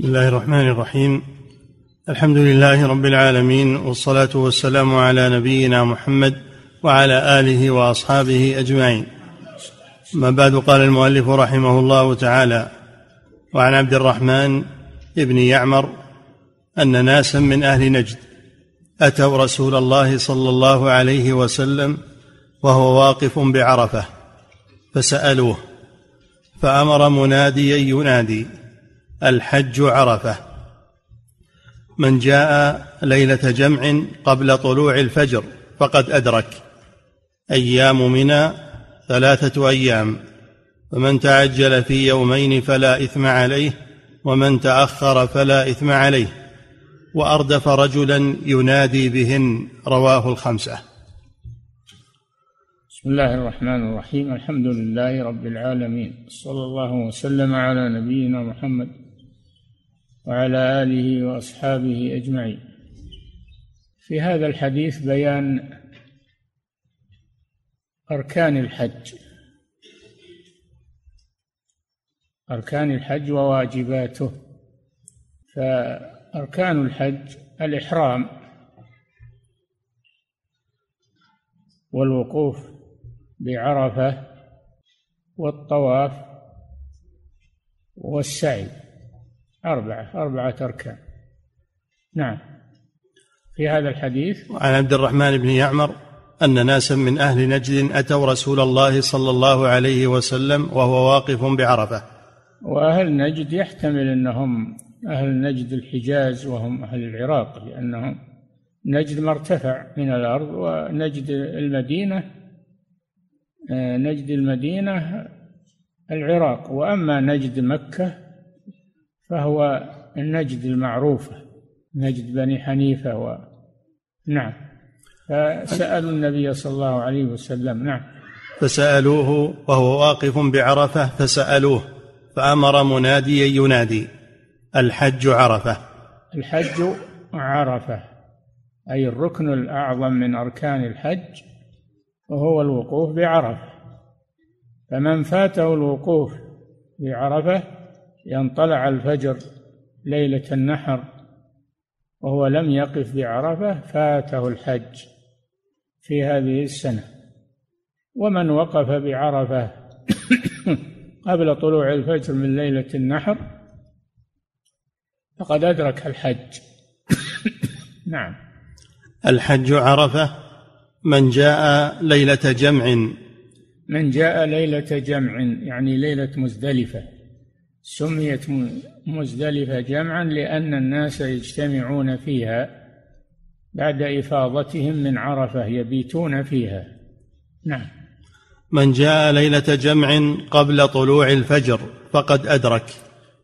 بسم الله الرحمن الرحيم. الحمد لله رب العالمين والصلاة والسلام على نبينا محمد وعلى آله وأصحابه أجمعين. ما بعد قال المؤلف رحمه الله تعالى وعن عبد الرحمن بن يعمر أن ناسا من أهل نجد أتوا رسول الله صلى الله عليه وسلم وهو واقف بعرفة فسألوه فأمر مناديا ينادي الحج عرفة. من جاء ليلة جمع قبل طلوع الفجر فقد أدرك. أيام منى ثلاثة أيام. فمن تعجل في يومين فلا إثم عليه ومن تأخر فلا إثم عليه. وأردف رجلا ينادي بهن رواه الخمسة. بسم الله الرحمن الرحيم. الحمد لله رب العالمين. صلى الله وسلم على نبينا محمد وعلى آله وأصحابه أجمعين. في هذا الحديث بيان أركان الحج. أركان الحج وواجباته. فأركان الحج الإحرام والوقوف بعرفة والطواف والسعي. أربعة أربعة أركان. نعم. في هذا الحديث وعن عبد الرحمن بن يعمر أن ناسا من أهل نجد أتوا رسول الله صلى الله عليه وسلم وهو واقف بعرفة. وأهل نجد يحتمل أنهم أهل نجد الحجاز وهم أهل العراق لأنهم نجد مرتفع من الأرض ونجد المدينة آه، نجد المدينة العراق. وأما نجد مكة فهو النجد المعروفة نجد بني حنيفة و نعم. فسألوا النبي صلى الله عليه وسلم نعم. فسألوه وهو واقف بعرفة فسألوه فأمر مناديا ينادي الحج عرفة. الحج عرفة أي الركن الأعظم من أركان الحج وهو الوقوف بعرفة. فمن فاته الوقوف بعرفة ينطلع الفجر ليلة النحر وهو لم يقف بعرفة فاته الحج في هذه السنة. ومن وقف بعرفة قبل طلوع الفجر من ليلة النحر فقد أدرك الحج. نعم. الحج عرفة من جاء ليلة جمع. من جاء ليلة جمع يعني ليلة مزدلفة. سميت مزدلفة جمعا لأن الناس يجتمعون فيها بعد إفاضتهم من عرفة يبيتون فيها. نعم. من جاء ليلة جمع قبل طلوع الفجر فقد أدرك.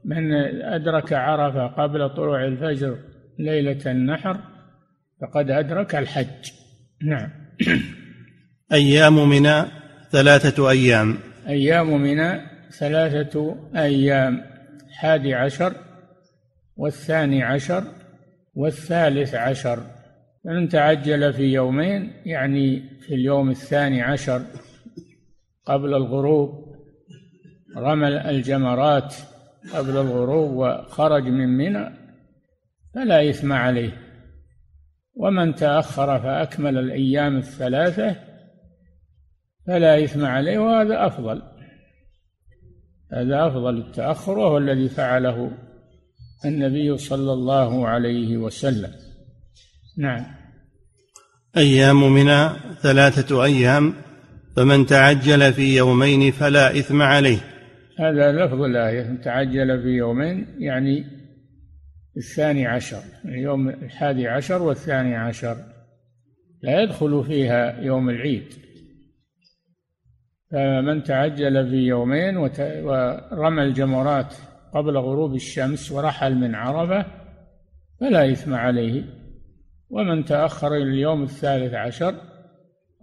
من أدرك عرفة قبل طلوع الفجر ليلة النحر فقد أدرك الحج. نعم. أيام منى ثلاثة أيام. أيام منى ثلاثة أيام حادي عشر والثاني عشر والثالث عشر. فمن تعجل في يومين يعني في اليوم الثاني عشر قبل الغروب رمى الجمرات قبل الغروب وخرج من منى فلا إثم عليه. ومن تأخر فأكمل الأيام الثلاثة فلا إثم عليه وهذا أفضل. هذا أفضل التأخر وهو الذي فعله النبي صلى الله عليه وسلم. نعم. أيام منى ثلاثة أيام فمن تعجل في يومين فلا إثم عليه. هذا لفظ الآية من تعجل في يومين يعني الثاني عشر اليوم الحادي عشر والثاني عشر. لا يدخل فيها يوم العيد. فمن تعجل في يومين ورمى الجمرات قبل غروب الشمس ورحل من عرفة فلا إثم عليه. ومن تأخر اليوم الثالث عشر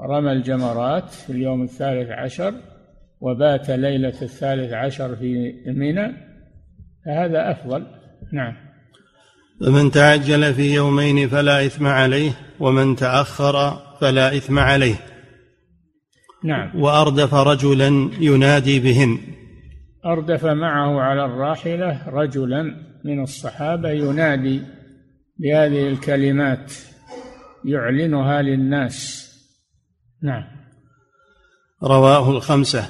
رمى الجمرات في اليوم الثالث عشر وبات ليلة الثالث عشر في منى فهذا أفضل. نعم. فمن تعجل في يومين فلا إثم عليه ومن تأخر فلا إثم عليه. نعم. وأردف رجلا ينادي بهن. أردف معه على الراحلة رجلا من الصحابة ينادي بهذه الكلمات يعلنها للناس. نعم. رواه الخمسة.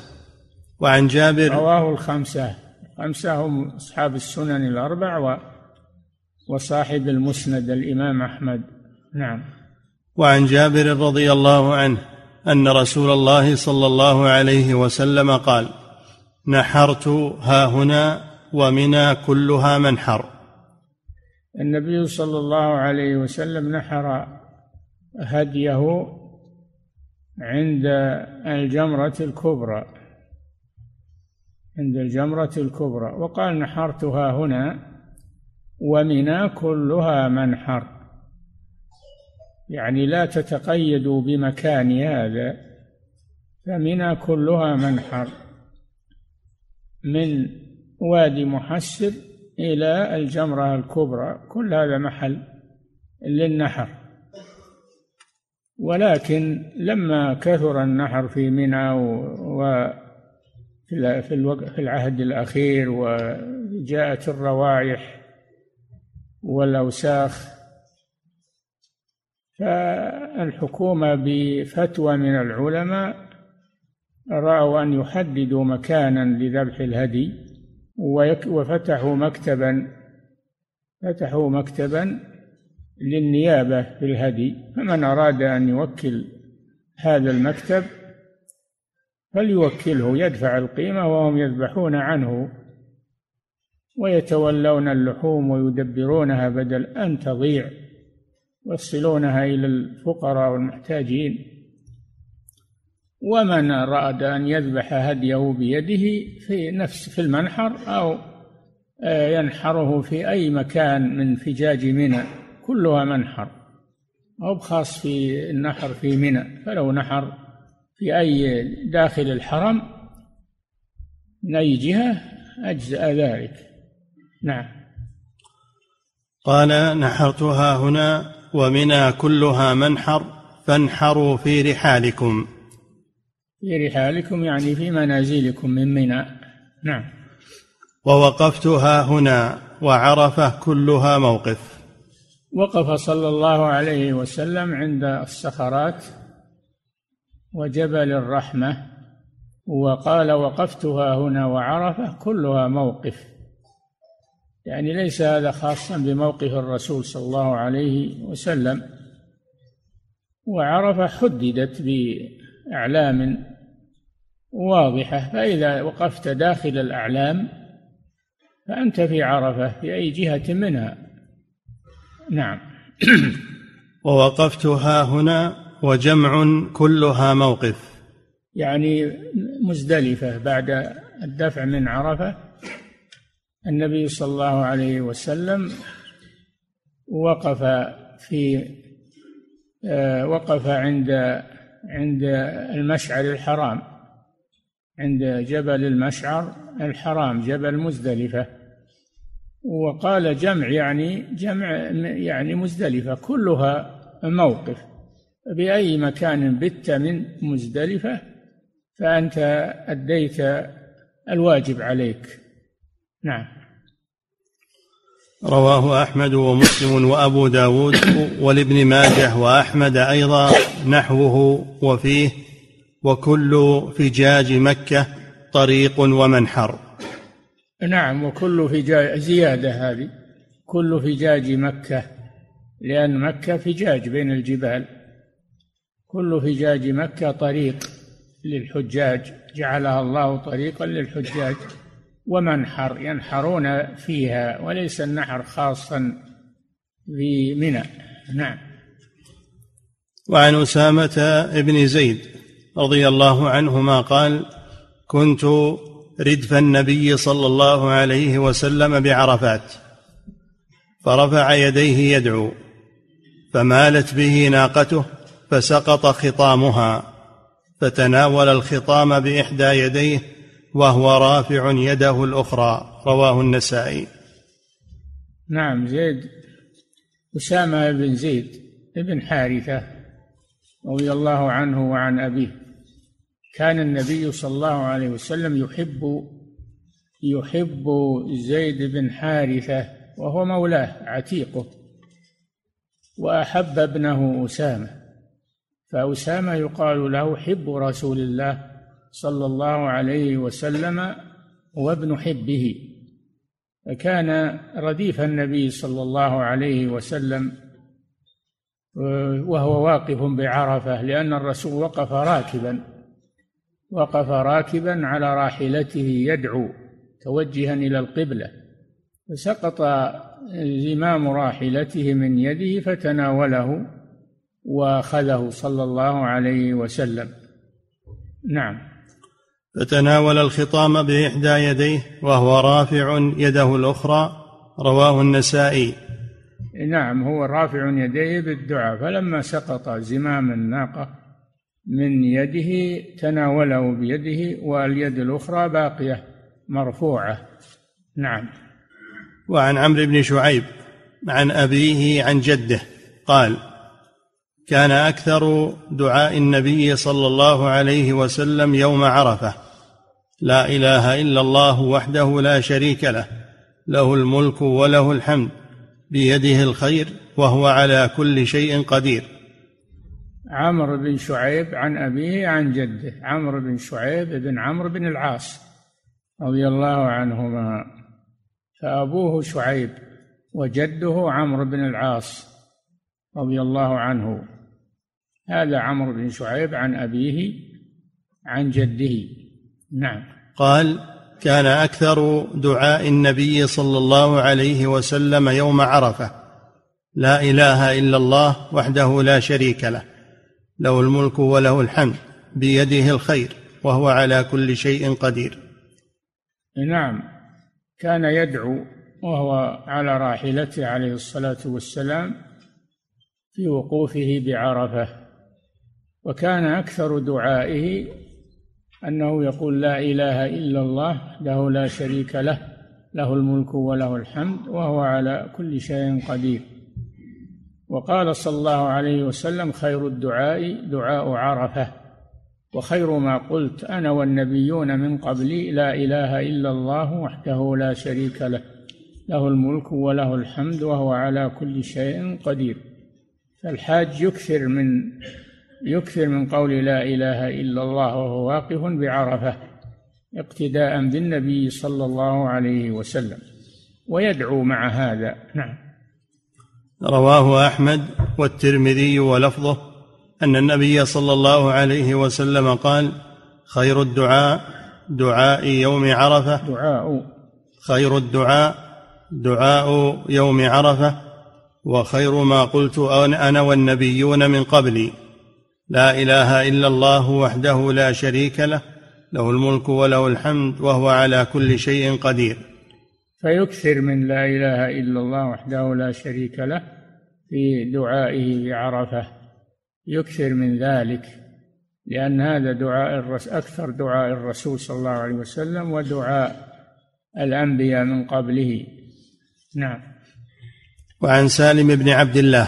وعن جابر رواه الخمسة. خمسة هم أصحاب السنن الأربع وصاحب المسند الإمام أحمد. نعم. وعن جابر رضي الله عنه. أن رسول الله صلى الله عليه وسلم قال نحرت ها هنا ومنى كلها منحر. النبي صلى الله عليه وسلم نحر هديه عند الجمرة الكبرى عند الجمرة الكبرى وقال نحرتها هنا ومنى كلها منحر. يعني لا تتقيدوا بمكان هذا فمنى كلها منحر من وادي محسر إلى الجمرة الكبرى كل هذا محل للنحر. ولكن لما كثر النحر في منى و في العهد الأخير وجاءت الروائح والأوساخ فالحكومة بفتوى من العلماء رأوا أن يحددوا مكانا لذبح الهدي وفتحوا مكتبا فتحوا مكتبا للنيابة في الهدي. فمن أراد أن يوكل هذا المكتب فليوكله يدفع القيمة وهم يذبحون عنه ويتولون اللحوم ويدبرونها بدل أن تضيع يوصلونها إلى الفقراء والمحتاجين. ومن أراد أن يذبح هديه بيده في نفس في المنحر أو آه، ينحره في أي مكان من فجاج منى كلها منحر. أو خاص في النحر في منى. فلو نحر في أي داخل الحرم من أي جهة أجزأ ذلك. نعم. قال نحرتها هنا ومنى كلها منحر فانحروا في رحالكم. في رحالكم يعني في منازلكم من منى. نعم. ووقفتها هنا وعرفه كلها موقف. وقف صلى الله عليه وسلم عند الصخرات وجبل الرحمة وقال وقفتها هنا وعرفه كلها موقف. يعني ليس هذا خاصا بموقف الرسول صلى الله عليه وسلم. وعرفة حددت بأعلام واضحة فإذا وقفت داخل الأعلام فأنت في عرفة في أي جهة منها. نعم. ووقفت ها هنا وجمع كلها موقف. يعني مزدلفة بعد الدفع من عرفة. النبي صلى الله عليه وسلم وقف في آه، وقف عند عند المشعر الحرام عند جبل المشعر الحرام جبل مزدلفة. وقال جمع يعني جمع يعني مزدلفة كلها موقف. بأي مكان بت من مزدلفة فأنت أديت الواجب عليك. نعم. رواه أحمد ومسلم وأبو داود ولابن ماجه وأحمد أيضا نحوه وفيه وكل فجاج مكة طريق ومنحر. نعم وكل فجاج زيادة هذه. كل فجاج مكة لأن مكة فجاج بين الجبال. كل فجاج مكة طريق للحجاج. جعلها الله طريقا للحجاج. ومنحر ينحرون فيها وليس النحر خاصا بمنى. نعم. وعن أسامة بن زيد رضي الله عنهما قال كنت ردف النبي صلى الله عليه وسلم بعرفات فرفع يديه يدعو فمالت به ناقته فسقط خطامها فتناول الخطام بإحدى يديه وهو رافع يده الأخرى رواه النسائي. نعم زيد. أسامة بن زيد بن حارثة رضي الله عنه وعن أبيه. كان النبي صلى الله عليه وسلم يحب يحب زيد بن حارثة وهو مولاه عتيقه وأحب ابنه أسامة. فأسامة يقال له حب رسول الله صلى الله عليه وسلم وابن حبه فكان رديف النبي صلى الله عليه وسلم وهو واقف بعرفة لأن الرسول وقف راكبا وقف راكبا على راحلته يدعو توجها إلى القبلة فسقط زمام راحلته من يده فتناوله وأخذه صلى الله عليه وسلم. نعم. فتناول الخطام بإحدى يديه وهو رافع يده الأخرى رواه النسائي. نعم هو رافع يديه بالدعاء فلما سقط زمام الناقة من يده تناوله بيده واليد الأخرى باقية مرفوعة. نعم. وعن عمرو بن شعيب عن أبيه عن جده قال كان أكثر دعاء النبي صلى الله عليه وسلم يوم عرفة لا إله إلا الله وحده لا شريك له له الملك وله الحمد بيده الخير وهو على كل شيء قدير. عمرو بن شعيب عن أبيه عن جده عمرو بن شعيب بن عمرو بن العاص رضي الله عنهما. فأبوه شعيب وجده عمرو بن العاص رضي الله عنه. هذا عمرو بن شعيب عن أبيه عن جده. نعم. قال كان أكثر دعاء النبي صلى الله عليه وسلم يوم عرفة. لا إله إلا الله وحده لا شريك له له الملك وله الحمد بيده الخير وهو على كل شيء قدير. نعم. كان يدعو وهو على راحلته عليه الصلاة والسلام في وقوفه بعرفة. وكان أكثر دعائه أنه يقول لا إله إلا الله له لا شريك له له الملك وله الحمد وهو على كل شيء قدير. وقال صلى الله عليه وسلم خير الدعاء دعاء عرفة. وخير ما قلت أنا والنبيون من قبلي لا إله إلا الله وحده لا شريك له له الملك وله الحمد وهو على كل شيء قدير. فالحاج يكثر من يكثر من قول لا إله إلا الله وهو واقف بعرفة اقتداء بالنبي صلى الله عليه وسلم ويدعو مع هذا. نعم. رواه أحمد والترمذي ولفظه أن النبي صلى الله عليه وسلم قال خير الدعاء دعاء يوم عرفة. دعاء. خير الدعاء دعاء يوم عرفة وخير ما قلت أنا والنبيون من قبلي. لا إله إلا الله وحده لا شريك له له الملك وله الحمد وهو على كل شيء قدير. فيكثر من لا إله إلا الله وحده لا شريك له في دعائه بعرفه يكثر من ذلك لأن هذا دعاء الرسول أكثر دعاء الرسول صلى الله عليه وسلم ودعاء الأنبياء من قبله. نعم. وعن سالم بن عبد الله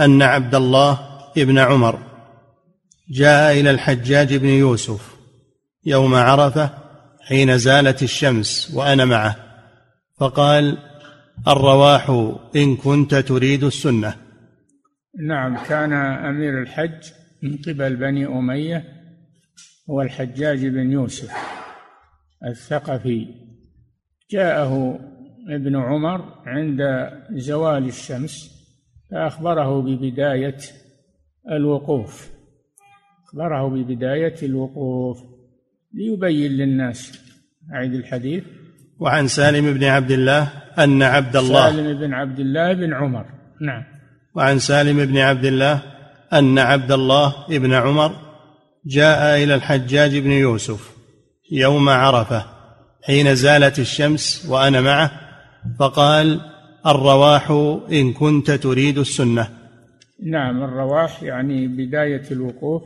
أن عبد الله ابن عمر. جاء إلى الحجاج بن يوسف يوم عرفة حين زالت الشمس وأنا معه فقال الرواح إن كنت تريد السنة. نعم كان أمير الحج من قبل بني أمية هو الحجاج بن يوسف الثقفي. جاءه ابن عمر عند زوال الشمس فأخبره ببداية الوقوف. أخبره ببداية الوقوف ليبين للناس. أعيد الحديث. وعن سالم بن عبد الله أن عبد الله سالم بن عبد الله بن عمر. نعم. وعن سالم بن عبد الله أن عبد الله بن عمر جاء إلى الحجاج بن يوسف يوم عرفة حين زالت الشمس وأنا معه فقال الرواح إن كنت تريد السنة. نعم الرواح يعني بداية الوقوف.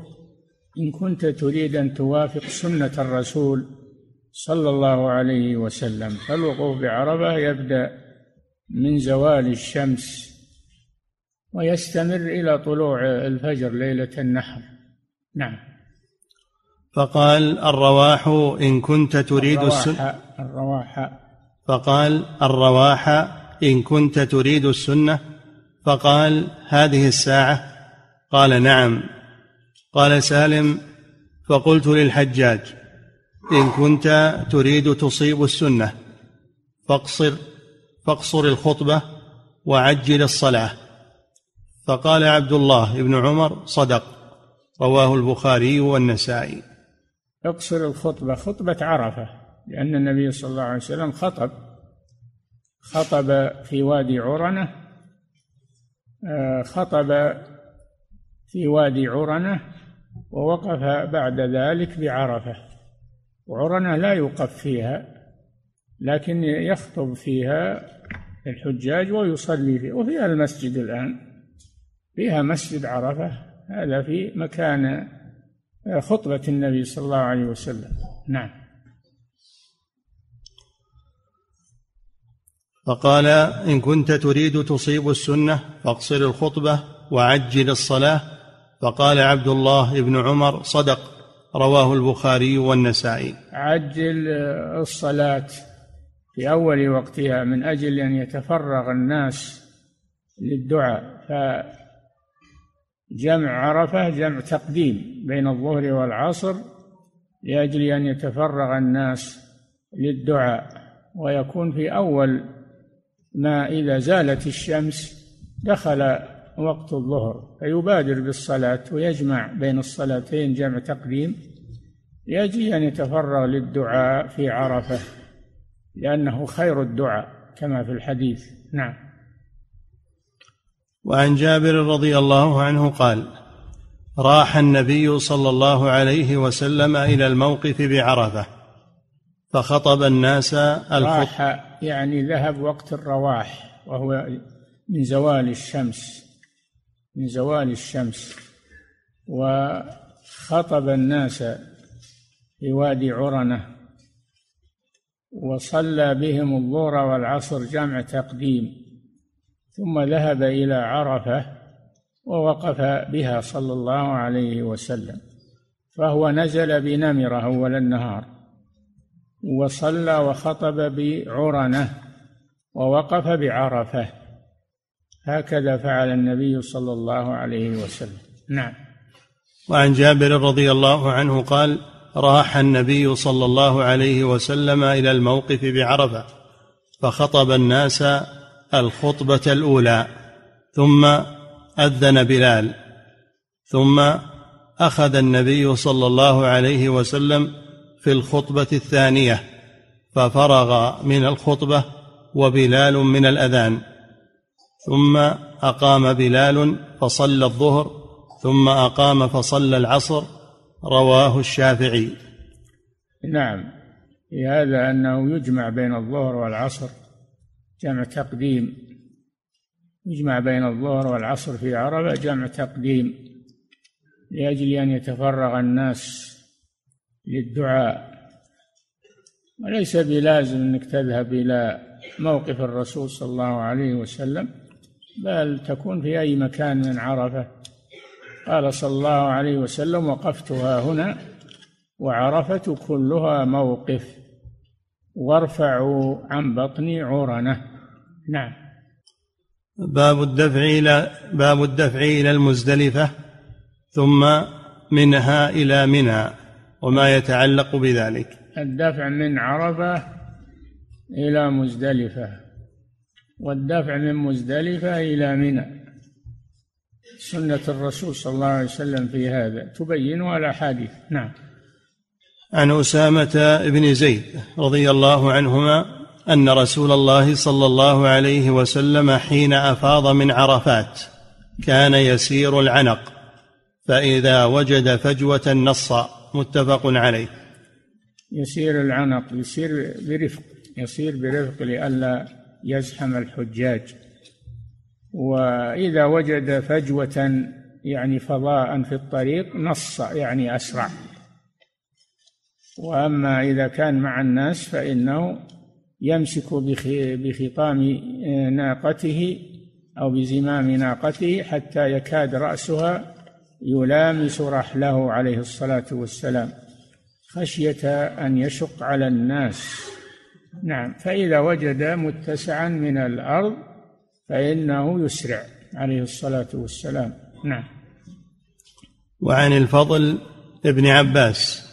إن كنت تريد أن توافق سنة الرسول صلى الله عليه وسلم فالوقوف بعرفة يبدأ من زوال الشمس ويستمر إلى طلوع الفجر ليلة النحر. نعم. فقال الرواح إن كنت تريد السنة الرواح. فقال الرواح إن كنت تريد السنة فقال هذه الساعة؟ قال نعم. قال سالم فقلت للحجاج إن كنت تريد تصيب السنة فاقصر فاقصر الخطبة وعجل الصلاة. فقال عبد الله بن عمر صدق رواه البخاري والنسائي. اقصر الخطبة خطبة عرفة لأن النبي صلى الله عليه وسلم خطب خطب في وادي عرنة خطب في وادي عرنة ووقف بعد ذلك بعرفة. وعرنه لا يوقف فيها لكن يخطب فيها الحجاج ويصلي فيها وفيها المسجد الآن فيها مسجد عرفة. هذا في مكان خطبة النبي صلى الله عليه وسلم. نعم. فقال إن كنت تريد تصيب السنة فاقصر الخطبة وعجل الصلاة. فقال عبد الله بن عمر صدق. رواه البخاري والنسائي. عجل الصلاة في أول وقتها من أجل أن يتفرغ الناس للدعاء. فجمع عرفة جمع تقديم بين الظهر والعصر لأجل أن يتفرغ الناس للدعاء ويكون في أول ما إذا زالت الشمس دخل وقت الظهر فيبادر بالصلاة ويجمع بين الصلاتين جمع تقديم. لأجل أن يتفرغ للدعاء في عرفة لأنه خير الدعاء كما في الحديث. نعم. وعن جابر رضي الله عنه قال راح النبي صلى الله عليه وسلم إلى الموقف بعرفة. فخطب الناس راح يعني ذهب وقت الرواح وهو من زوال الشمس من زوال الشمس. وخطب الناس في وادي عرنة وصلى بهم الظهر والعصر جمع تقديم. ثم ذهب إلى عرفة ووقف بها صلى الله عليه وسلم. فهو نزل بنمره اول النهار وصلى وخطب بعرنة ووقف بعرفة. هكذا فعل النبي صلى الله عليه وسلم. نعم. وعن جابر رضي الله عنه قال راح النبي صلى الله عليه وسلم إلى الموقف بعرفة فخطب الناس الخطبة الأولى ثم أذن بلال ثم أخذ النبي صلى الله عليه وسلم في الخطبة الثانية ففرغ من الخطبة وبلال من الأذان. ثم أقام بلال فصلى الظهر ثم أقام فصلى العصر رواه الشافعي. نعم. في هذا أنه يجمع بين الظهر والعصر جمع تقديم. يجمع بين الظهر والعصر في عرفة جمع تقديم لأجل أن يتفرغ الناس للدعاء. وليس بلازم أنك تذهب إلى موقف الرسول صلى الله عليه وسلم بل تكون في أي مكان من عرفة. قال صلى الله عليه وسلم وقفتها هنا وعرفة كلها موقف. وارفعوا عن بطني عرنة. نعم. باب الدفع إلى باب الدفع إلى المزدلفة ثم منها إلى منى وما يتعلق بذلك. الدفع من عرفة إلى مزدلفة والدفع من مزدلفة إلى منى. سنة الرسول صلى الله عليه وسلم في هذا. تبينها الأحاديث نعم. عن أسامة بن زيد رضي الله عنهما أن رسول الله صلى الله عليه وسلم حين أفاض من عرفات كان يسير العنق فإذا وجد فجوة نص متفق عليه. يسير العنق يسير برفق يسير برفق لئلا يزحم الحجاج. وإذا وجد فجوة يعني فضاء في الطريق نص يعني أسرع. وأما إذا كان مع الناس فإنه يمسك بخطام ناقته أو بزمام ناقته حتى يكاد رأسها يلامس رحله عليه الصلاة والسلام. خشية أن يشق على الناس. نعم فإذا وجد متسعا من الأرض فإنه يسرع عليه الصلاة والسلام. نعم. وعن الفضل ابن عباس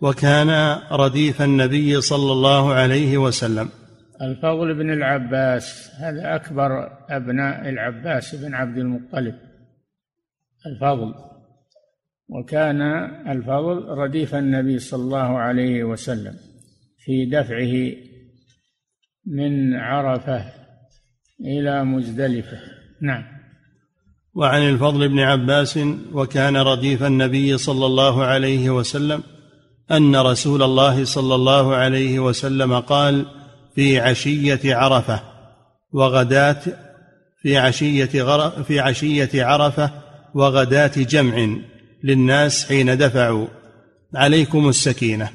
وكان رديف النبي صلى الله عليه وسلم. الفضل بن العباس هذا أكبر أبناء العباس بن عبد المطلب. الفضل. وكان الفضل رديف النبي صلى الله عليه وسلم في دفعه من عرفة إلى مزدلفة. نعم. وعن الفضل بن عباس وكان رديف النبي صلى الله عليه وسلم أن رسول الله صلى الله عليه وسلم قال في عشية عرفة وغداة في عشية في عشية عرفة وغداة جمع للناس حين دفعوا. عليكم السكينة.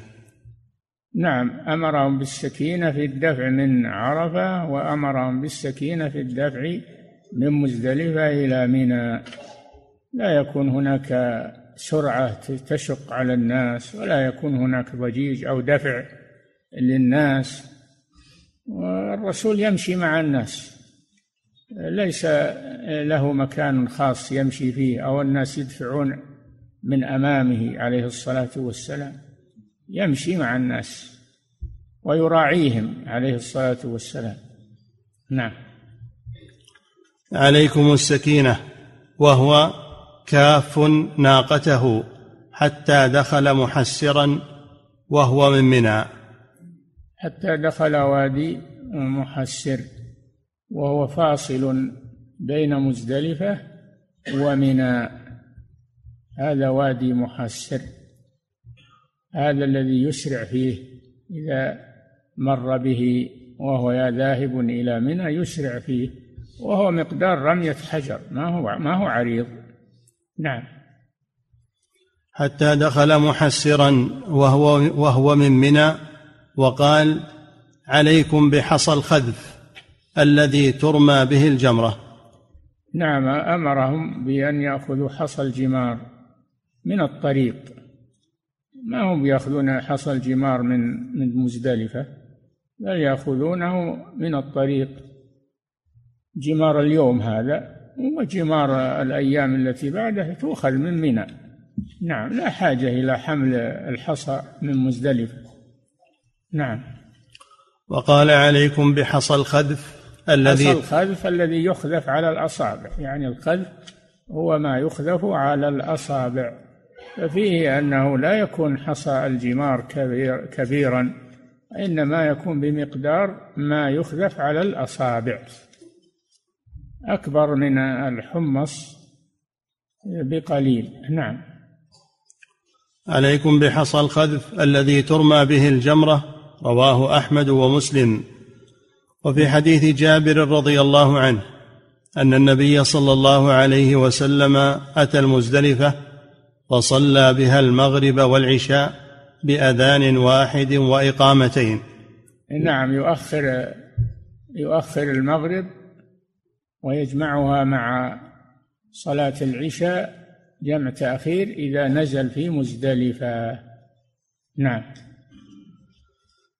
نعم أمرهم بالسكينة في الدفع من عرفة وأمرهم بالسكينة في الدفع من مزدلفة إلى منى. لا يكون هناك سرعة تشق على الناس ولا يكون هناك ضجيج أو دفع للناس. والرسول يمشي مع الناس. ليس له مكان خاص يمشي فيه أو الناس يدفعون من أمامه عليه الصلاة والسلام. يمشي مع الناس ويراعيهم عليه الصلاة والسلام. نعم. عليكم السكينة وهو كاف ناقته حتى دخل محسرا وهو من منى. حتى دخل وادي محسر. وهو فاصل بين مزدلفة ومنى هذا وادي محسر. هذا الذي يسرع فيه إذا مر به وهو ذاهب إلى منى يسرع فيه وهو مقدار رمية حجر. ما هو ما هو عريض؟ نعم. حتى دخل محسرا وهو وهو من منى وقال عليكم بحصى الخذف. الذي ترمى به الجمرة. نعم أمرهم بأن يأخذوا حصى الجمار من الطريق. ما هم ياخذون حصى الجمار من من مزدلفة؟ بل يأخذونه من الطريق. جمار اليوم هذا وجمار الأيام التي بعده تؤخذ من منى. نعم لا حاجة إلى حمل الحصى من مزدلفة. نعم. وقال عليكم بحصى الخذف الذي حصى الخذف الذي يخذف على الأصابع يعني الخذف هو ما يخذف على الأصابع. ففيه أنه لا يكون حصى الجمار كبير كبيرا إنما يكون بمقدار ما يخذف على الأصابع. أكبر من الحمص بقليل. نعم. عليكم بحصى الخذف الذي ترمى به الجمرة رواه أحمد ومسلم. وفي حديث جابر رضي الله عنه أن النبي صلى الله عليه وسلم أتى المزدلفة فصلى بها المغرب والعشاء بأذان واحد وإقامتين. نعم يؤخر يؤخر المغرب ويجمعها مع صلاة العشاء جمع تأخير إذا نزل في مزدلفة. نعم.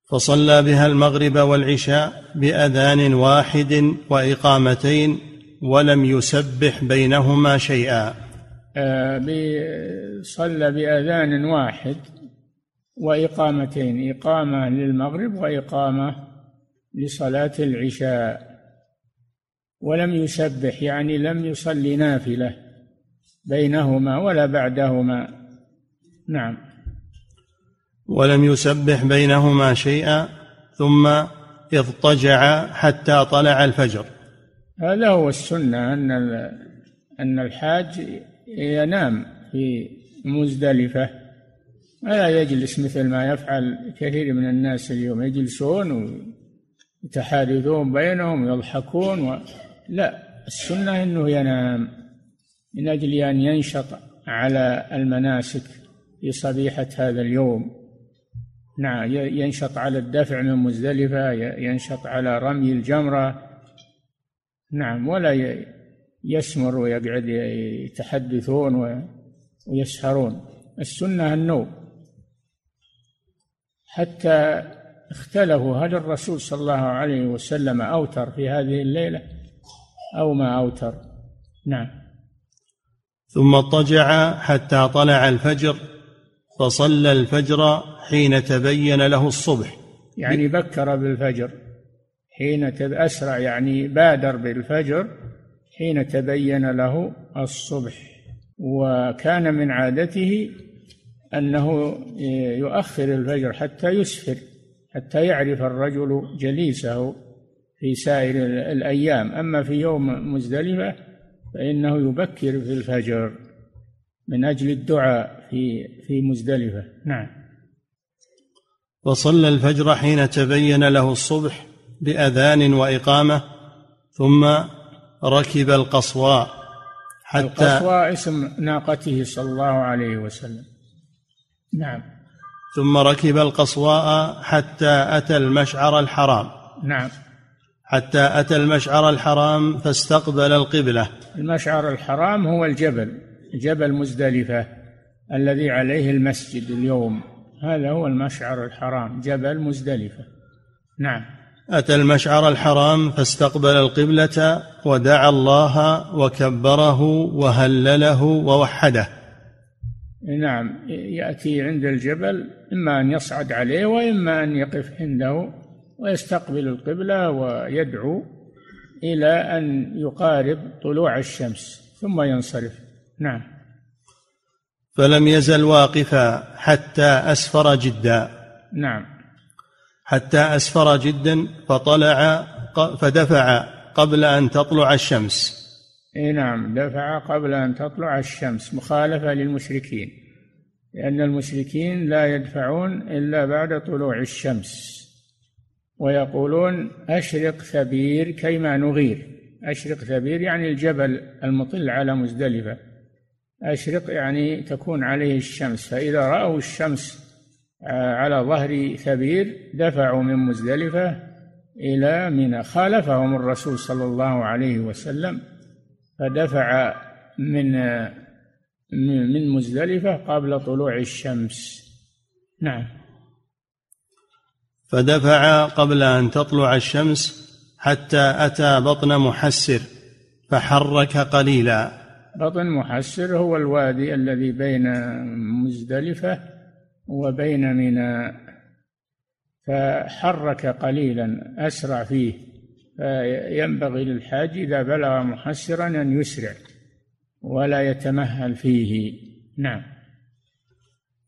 فصلى بها المغرب والعشاء بأذان واحد وإقامتين ولم يسبح بينهما شيئا. آه، صلى بأذان واحد وإقامتين إقامة للمغرب وإقامة لصلاة العشاء. ولم يسبح يعني لم يصلي نافلة بينهما ولا بعدهما. نعم. ولم يسبح بينهما شيئا ثم اضطجع حتى طلع الفجر. هذا هو السنة أن أن الحاج ينام في مزدلفة. ولا يجلس مثل ما يفعل كثير من الناس اليوم يجلسون ويتحادثون بينهم ويضحكون و... لا السنة أنه ينام من أجل أن ينشط على المناسك في صبيحة هذا اليوم. نعم ينشط على الدفع من مزدلفة ينشط على رمي الجمرة. نعم ولا يسمر ويقعد يتحدثون ويسهرون. السنة النوم. حتى اختلفوا هل الرسول صلى الله عليه وسلم أوتر في هذه الليلة أو ما أوتر. نعم. ثم اضطجع حتى طلع الفجر فصلى الفجر حين تبين له الصبح. يعني بكر بالفجر حين أسرع يعني بادر بالفجر حين تبين له الصبح. وكان من عادته أنه يؤخر الفجر حتى يسفر حتى يعرف الرجل جليسه في سائر الأيام. أما في يوم مزدلفة فإنه يبكر في الفجر من أجل الدعاء في في مزدلفة. نعم. وصلى الفجر حين تبين له الصبح بأذان وإقامة ثم ركب القصواء حتى القصواء اسم ناقته صلى الله عليه وسلم. نعم. ثم ركب القصواء حتى أتى المشعر الحرام. نعم. حتى أتى المشعر الحرام فاستقبل القبلة. المشعر الحرام هو الجبل جبل مزدلفة الذي عليه المسجد اليوم. هذا هو المشعر الحرام جبل مزدلفة. نعم. أتى المشعر الحرام فاستقبل القبلة ودعا الله وكبره وهلله ووحده. نعم يأتي عند الجبل إما أن يصعد عليه وإما أن يقف عنده ويستقبل القبلة ويدعو إلى أن يقارب طلوع الشمس ثم ينصرف. نعم. فلم يزل واقفا حتى أسفر جدا. نعم. حتى أسفر جدا فطلع فدفع قبل أن تطلع الشمس. إي نعم دفع قبل أن تطلع الشمس مخالفة للمشركين لأن المشركين لا يدفعون إلا بعد طلوع الشمس ويقولون أشرق ثبير كيما نغير. أشرق ثبير يعني الجبل المطل على مزدلفة. أشرق يعني تكون عليه الشمس فإذا رأوا الشمس آه، على ظهر ثبير دفعوا من مزدلفة إلى منى خالفهم الرسول صلى الله عليه وسلم فدفع من من مزدلفة قبل طلوع الشمس. نعم. فدفع قبل أن تطلع الشمس حتى أتى بطن محسر فحرك قليلا. بطن محسر هو الوادي الذي بين مزدلفة وبين منى فحرك قليلا أسرع فيه فينبغي للحاج إذا بلغ محسرا أن يسرع ولا يتمهل فيه. نعم.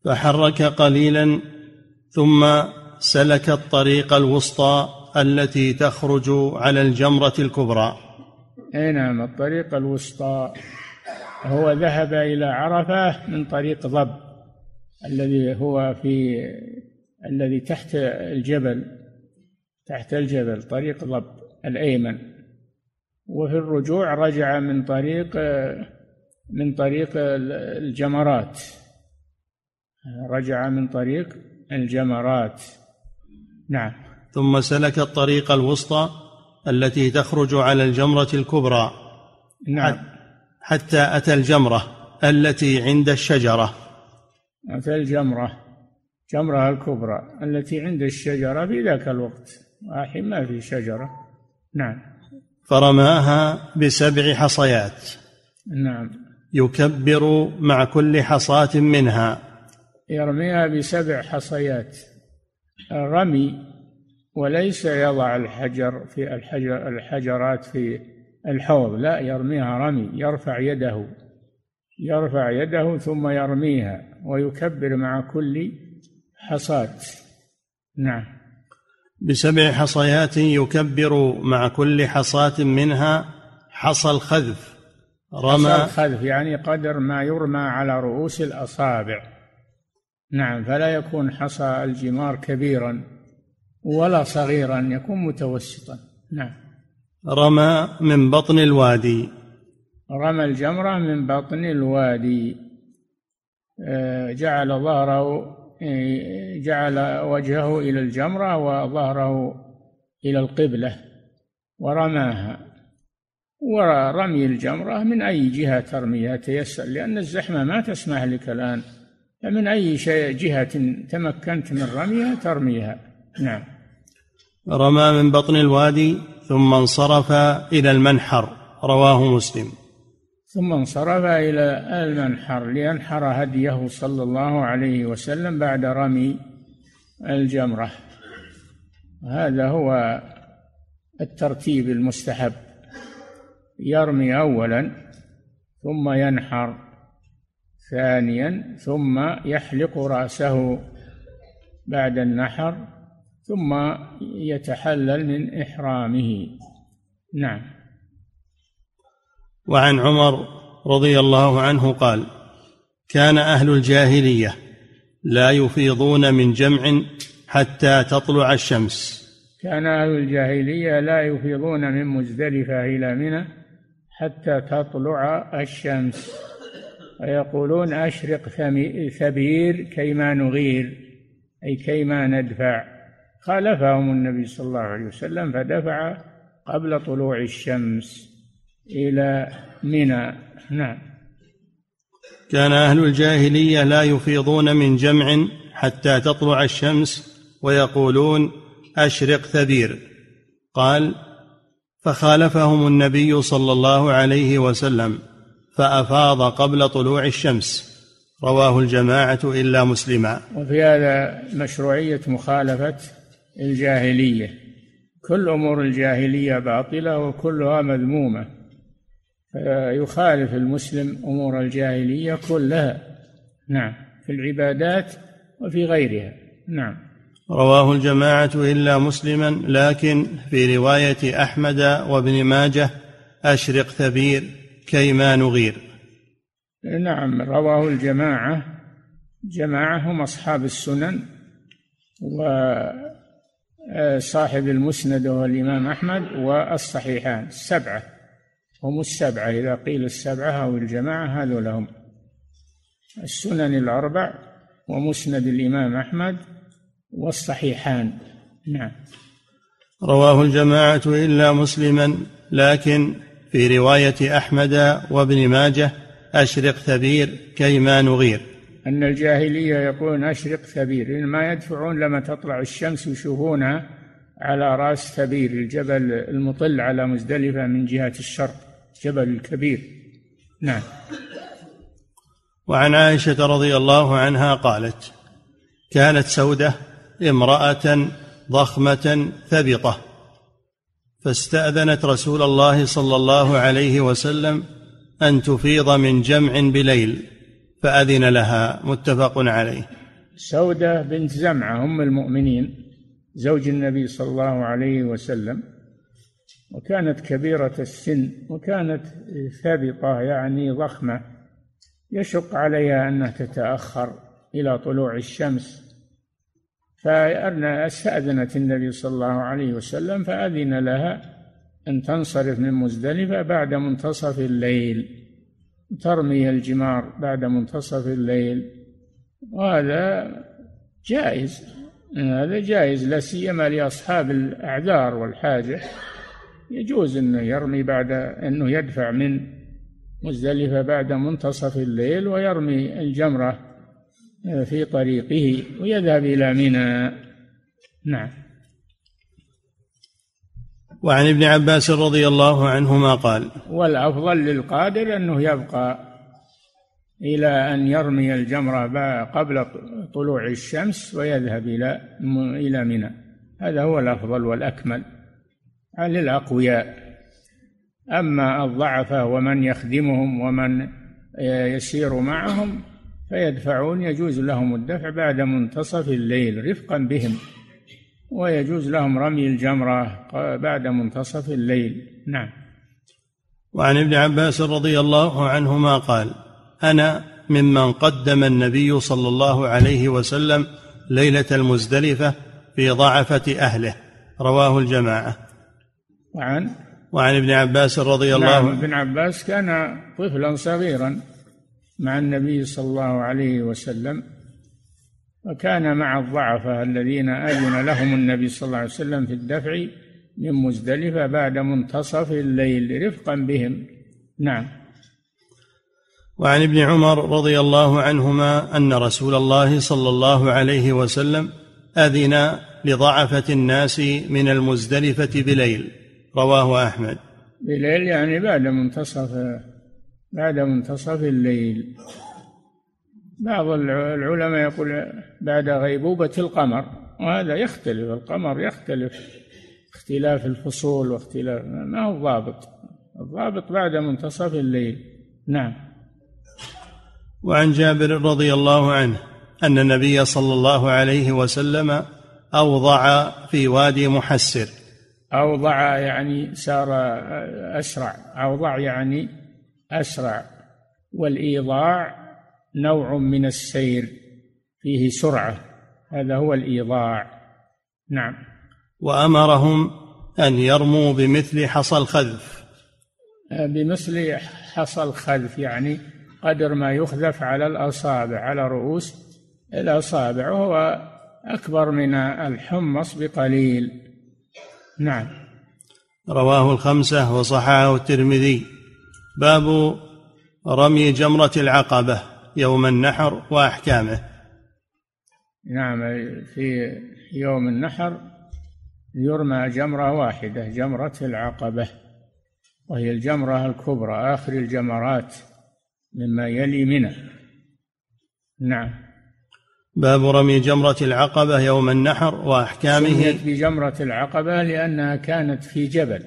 فحرك قليلا ثم سلك الطريق الوسطى التي تخرج على الجمرة الكبرى. أي نعم الطريق الوسطى. هو ذهب إلى عرفة من طريق ضب الذي هو في الذي تحت الجبل تحت الجبل طريق ضب الأيمن. وفي الرجوع رجع من طريق من طريق الجمرات. رجع من طريق الجمرات. نعم. ثم سلك الطريق الوسطى التي تخرج على الجمرة الكبرى. نعم. حتى أتى الجمرة التي عند الشجرة. أتى الجمرة جمرة الكبرى التي عند الشجرة في ذاك الوقت. الحين ما في شجرة. نعم. فرماها بسبع حصيات. نعم. يكبر مع كل حصاة منها. يرميها بسبع حصيات. الرمي وليس يضع الحجر في الحجر الحجرات في الحوض لا يرميها رمي يرفع يده يرفع يده ثم يرميها ويكبر مع كل حصاة. نعم. بسبع حصيات يكبر مع كل حصاة منها حصى الخذف رمى حصى الخذف يعني قدر ما يرمى على رؤوس الأصابع. نعم فلا يكون حصى الجمار كبيرا ولا صغيرا يكون متوسطا. نعم. رمى من بطن الوادي. رمى الجمرة من بطن الوادي. آه، جعل ظهره جعل وجهه إلى الجمرة وظهره إلى القبلة ورماها. ورمي الجمرة من أي جهة ترميها؟ تيسر لأن الزحمة ما تسمح لك الآن. فمن أي شيء جهة تمكنت من رميها ترميها. نعم. رمى من بطن الوادي. ثم انصرف إلى المنحر. رواه مسلم. ثم انصرف إلى المنحر لينحر هديه صلى الله عليه وسلم بعد رمي الجمرة. هذا هو الترتيب المستحب. يرمي أولا ثم ينحر ثانيا ثم يحلق رأسه بعد النحر ثم يتحلل من إحرامه. نعم. وعن عمر رضي الله عنه قال كان أهل الجاهلية لا يفيضون من جمع حتى تطلع الشمس. كان أهل الجاهلية لا يفيضون من مزدلفة إلى منى حتى تطلع الشمس. ويقولون أشرق ثبير كيما نغير أي كيما ندفع. خالفهم النبي صلى الله عليه وسلم فدفع قبل طلوع الشمس إلى منى. نعم. كان أهل الجاهلية لا يفيضون من جمع حتى تطلع الشمس ويقولون أشرق ثبير قال فخالفهم النبي صلى الله عليه وسلم فأفاض قبل طلوع الشمس. رواه الجماعة إلا مسلما. وفي هذا مشروعية مخالفة الجاهلية. كل أمور الجاهلية باطلة وكلها مذمومة. فيخالف المسلم أمور الجاهلية كلها. نعم. في العبادات وفي غيرها. نعم. رواه الجماعة إلا مسلما لكن في رواية أحمد وابن ماجه أشرق ثبير كيما نغير. نعم. رواه الجماعة. جماعة هم أصحاب السنن وصاحب المسند هو الإمام أحمد والصحيحان. السبعة هم السبعة. إذا قيل السبعة أو الجماعة هذول لهم. السنن الأربع ومسند الإمام أحمد والصحيحان. نعم. رواه الجماعة إلا مسلما لكن في رواية أحمد وابن ماجه أشرق ثبير كيما نغير. أن الجاهلية يقولون أشرق ثبير ما يدفعون لما تطلع الشمس يشوفونها على رأس ثبير الجبل المطل على مزدلفة من جهة الشرق جبل الكبير. نعم. وعن عائشة رضي الله عنها قالت كانت سودة امرأة ضخمة ثبطة فاستأذنت رسول الله صلى الله عليه وسلم أن تفيض من جمع بليل. فأذن لها متفق عليه. سودة بنت زمعة أم المؤمنين زوج النبي صلى الله عليه وسلم. وكانت كبيرة السن وكانت ثابطة يعني ضخمة. يشق عليها أنها تتأخر إلى طلوع الشمس. فاستأذنت النبي صلى الله عليه وسلم فأذن لها أن تنصرف من مزدلفة بعد منتصف الليل. ترمي الجمار بعد منتصف الليل. وهذا جائز. هذا جائز لا سيما لأصحاب الأعذار والحاجة. يجوز أنه يرمي بعد أنه يدفع من مزدلفة بعد منتصف الليل ويرمي الجمرة في طريقه ويذهب إلى منى. نعم. وعن ابن عباس رضي الله عنهما قال والأفضل للقادر أنه يبقى إلى أن يرمي الجمرة قبل طلوع الشمس ويذهب إلى إلى منى. هذا هو الأفضل والأكمل للأقوياء. أما الضعفة ومن يخدمهم ومن يسير معهم فيدفعون يجوز لهم الدفع بعد منتصف الليل رفقا بهم. ويجوز لهم رمي الجمرة بعد منتصف الليل. نعم. وعن ابن عباس رضي الله عنهما قال أنا ممن قدم النبي صلى الله عليه وسلم ليلة المزدلفة في ضعفة أهله. رواه الجماعة. وعن؟ وعن ابن عباس رضي الله عنه نعم ابن عباس كان طفلا صغيرا مع النبي صلى الله عليه وسلم. وكان مع الضعفاء الذين أذن لهم النبي صلى الله عليه وسلم في الدفع من مزدلفة بعد منتصف الليل رفقا بهم. نعم. وعن ابن عمر رضي الله عنهما أن رسول الله صلى الله عليه وسلم أذن لضعفة الناس من المزدلفة بليل. رواه أحمد. بليل يعني بعد منتصف بعد منتصف الليل. بعض العلماء يقول بعد غيبوبة القمر وهذا يختلف القمر يختلف اختلاف الفصول واختلاف ما هو ضابط؟ الضابط بعد منتصف الليل. نعم. وعن جابر رضي الله عنه أن النبي صلى الله عليه وسلم أوضع في وادي محسر. أوضع يعني سار أسرع أوضع يعني أسرع والإيضاع نوع من السير فيه سرعة هذا هو الإيضاع. نعم. وأمرهم أن يرموا بمثل حصى الخذف. بمثل حصى الخذف يعني قدر ما يخذف على الأصابع على رؤوس الأصابع وهو أكبر من الحمص بقليل. نعم. رواه الخمسة وصححه الترمذي. باب رمي جمرة العقبة. يوم النحر وأحكامه. نعم في يوم النحر يرمى جمرة واحدة جمرة العقبة وهي الجمرة الكبرى آخر الجمرات مما يلي منه نعم. باب رمي جمرة العقبة يوم النحر وأحكامه. سميت بجمرة العقبة لأنها كانت في جبل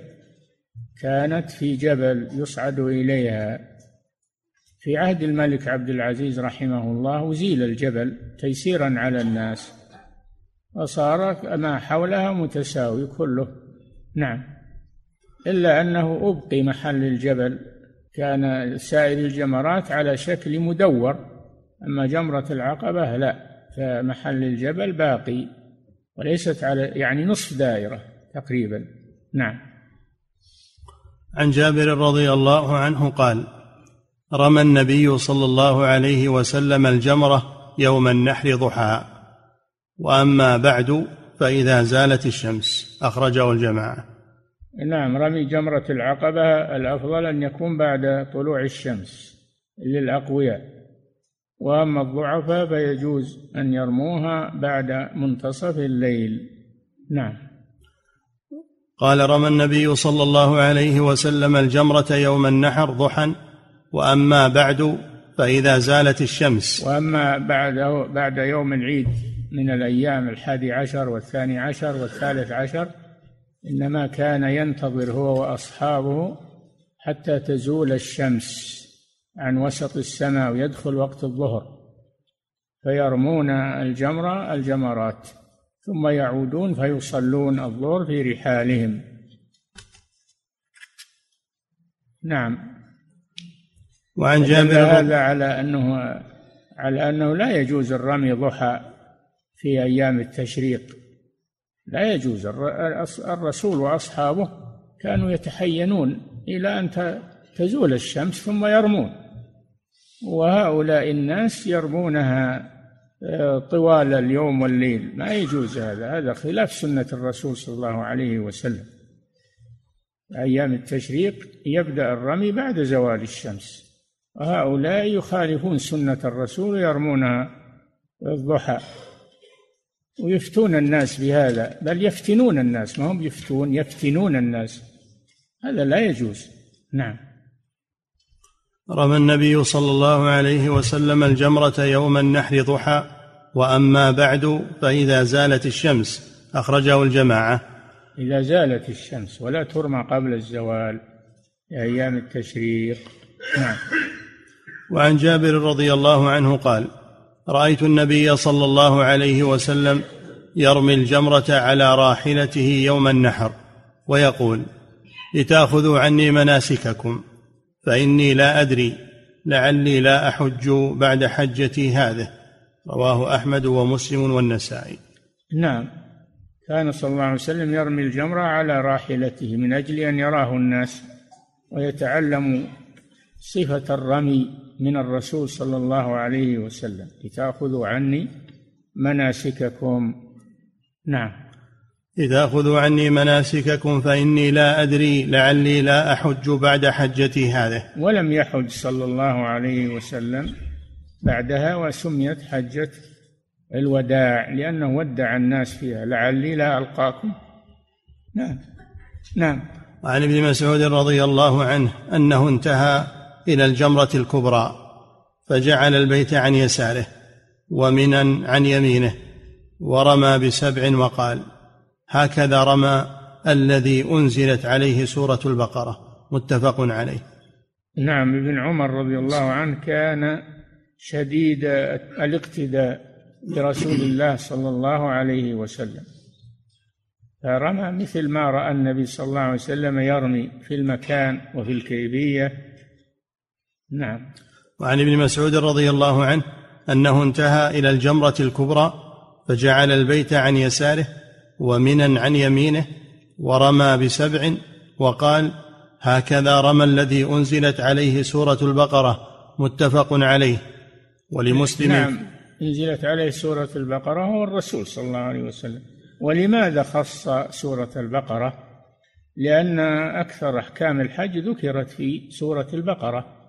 كانت في جبل يصعد إليها في عهد الملك عبد العزيز رحمه الله أزيل الجبل تيسيرا على الناس وصار ما حولها متساوي كله. نعم. إلا أنه أبقي محل الجبل كان سائر الجمرات على شكل مدور أما جمرة العقبة لا فمحل الجبل باقي وليست على يعني نصف دائرة تقريبا. نعم. عن جابر رضي الله عنه قال رمى النبي صلى الله عليه وسلم الجمرة يوم النحر ضحى. وأما بعد فإذا زالت الشمس أخرجه الجماعة. نعم رمي جمرة العقبة الأفضل أن يكون بعد طلوع الشمس للأقوياء. وأما الضعفاء فيجوز أن يرموها بعد منتصف الليل. نعم. قال رمى النبي صلى الله عليه وسلم الجمرة يوم النحر ضحى. وأما بعد فإذا زالت الشمس. وأما بعد بعد يوم العيد من الأيام الحادي عشر والثاني عشر والثالث عشر إنما كان ينتظر هو وأصحابه حتى تزول الشمس عن وسط السماء ويدخل وقت الظهر. فيرمون الجمرة الجمرات ثم يعودون فيصلون الظهر في رحالهم. نعم. وعن جابر هذا على انه على أنه لا يجوز الرمي ضحى في أيام التشريق. لا يجوز. الرسول وأصحابه كانوا يتحينون إلى أن تزول الشمس ثم يرمون. وهؤلاء الناس يرمونها آه، طوال اليوم والليل. ما يجوز هذا. هذا خلاف سنة الرسول صلى الله عليه وسلم. أيام التشريق يبدأ الرمي بعد زوال الشمس. وهؤلاء يخالفون سنة الرسول ويرمونها الضحى ويفتون الناس بهذا بل يفتنون الناس ما هم يفتون يفتنون الناس. هذا لا يجوز. نعم. رمى النبي صلى الله عليه وسلم الجمرة يوم النحر ضحى وأما بعد فإذا زالت الشمس أخرجه الجماعة. إذا زالت الشمس ولا ترمى قبل الزوال في أيام التشريق. نعم. وعن جابر رضي الله عنه قال رأيت النبي صلى الله عليه وسلم يرمي الجمرة على راحلته يوم النحر ويقول لتأخذوا عني مناسككم فإني لا أدري لعلي لا أحج بعد حجتي هذه. رواه أحمد ومسلم والنسائي. نعم. كان صلى الله عليه وسلم يرمي الجمرة على راحلته من أجل أن يراه الناس ويتعلموا صفة الرمي من الرسول صلى الله عليه وسلم. لتأخذوا عني مناسككم. نعم. لتأخذوا عني مناسككم فإني لا أدري لعلي لا أحج بعد حجتي هذه. ولم يحج صلى الله عليه وسلم بعدها وسميت حجة الوداع لأنه ودع الناس فيها. لعلي لا ألقاكم. نعم. نعم. وعن ابن مسعود رضي الله عنه أنه انتهى إلى الجمرة الكبرى فجعل البيت عن يساره ومنا عن يمينه ورمى بسبع وقال هكذا رمى الذي أنزلت عليه سورة البقرة متفق عليه. نعم ابن عمر رضي الله عنه كان شديد الاقتداء برسول الله صلى الله عليه وسلم. فرمى مثل ما رأى النبي صلى الله عليه وسلم يرمي في المكان وفي الكيفيه نعم. وعن ابن مسعود رضي الله عنه أنه انتهى إلى الجمرة الكبرى فجعل البيت عن يساره ومنا عن يمينه ورمى بسبع وقال هكذا رمى الذي أنزلت عليه سورة البقرة متفق عليه ولمسلم. نعم. أنزلت عليه سورة البقرة هو الرسول صلى الله عليه وسلم. ولماذا خص سورة البقرة؟ لأن أكثر أحكام الحج ذكرت في سورة البقرة.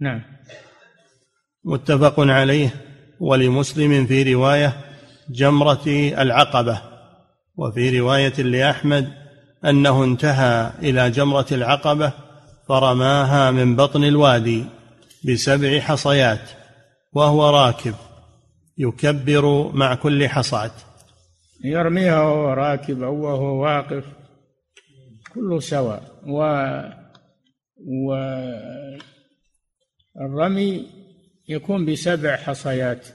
نعم. متفق عليه. ولمسلم في رواية جمرة العقبة. وفي رواية لأحمد أنه انتهى إلى جمرة العقبة فرماها من بطن الوادي بسبع حصيات وهو راكب يكبر مع كل حصاة. يرميها وهو راكب أو وهو واقف كله سواء. و والرمي يكون بسبع حصيات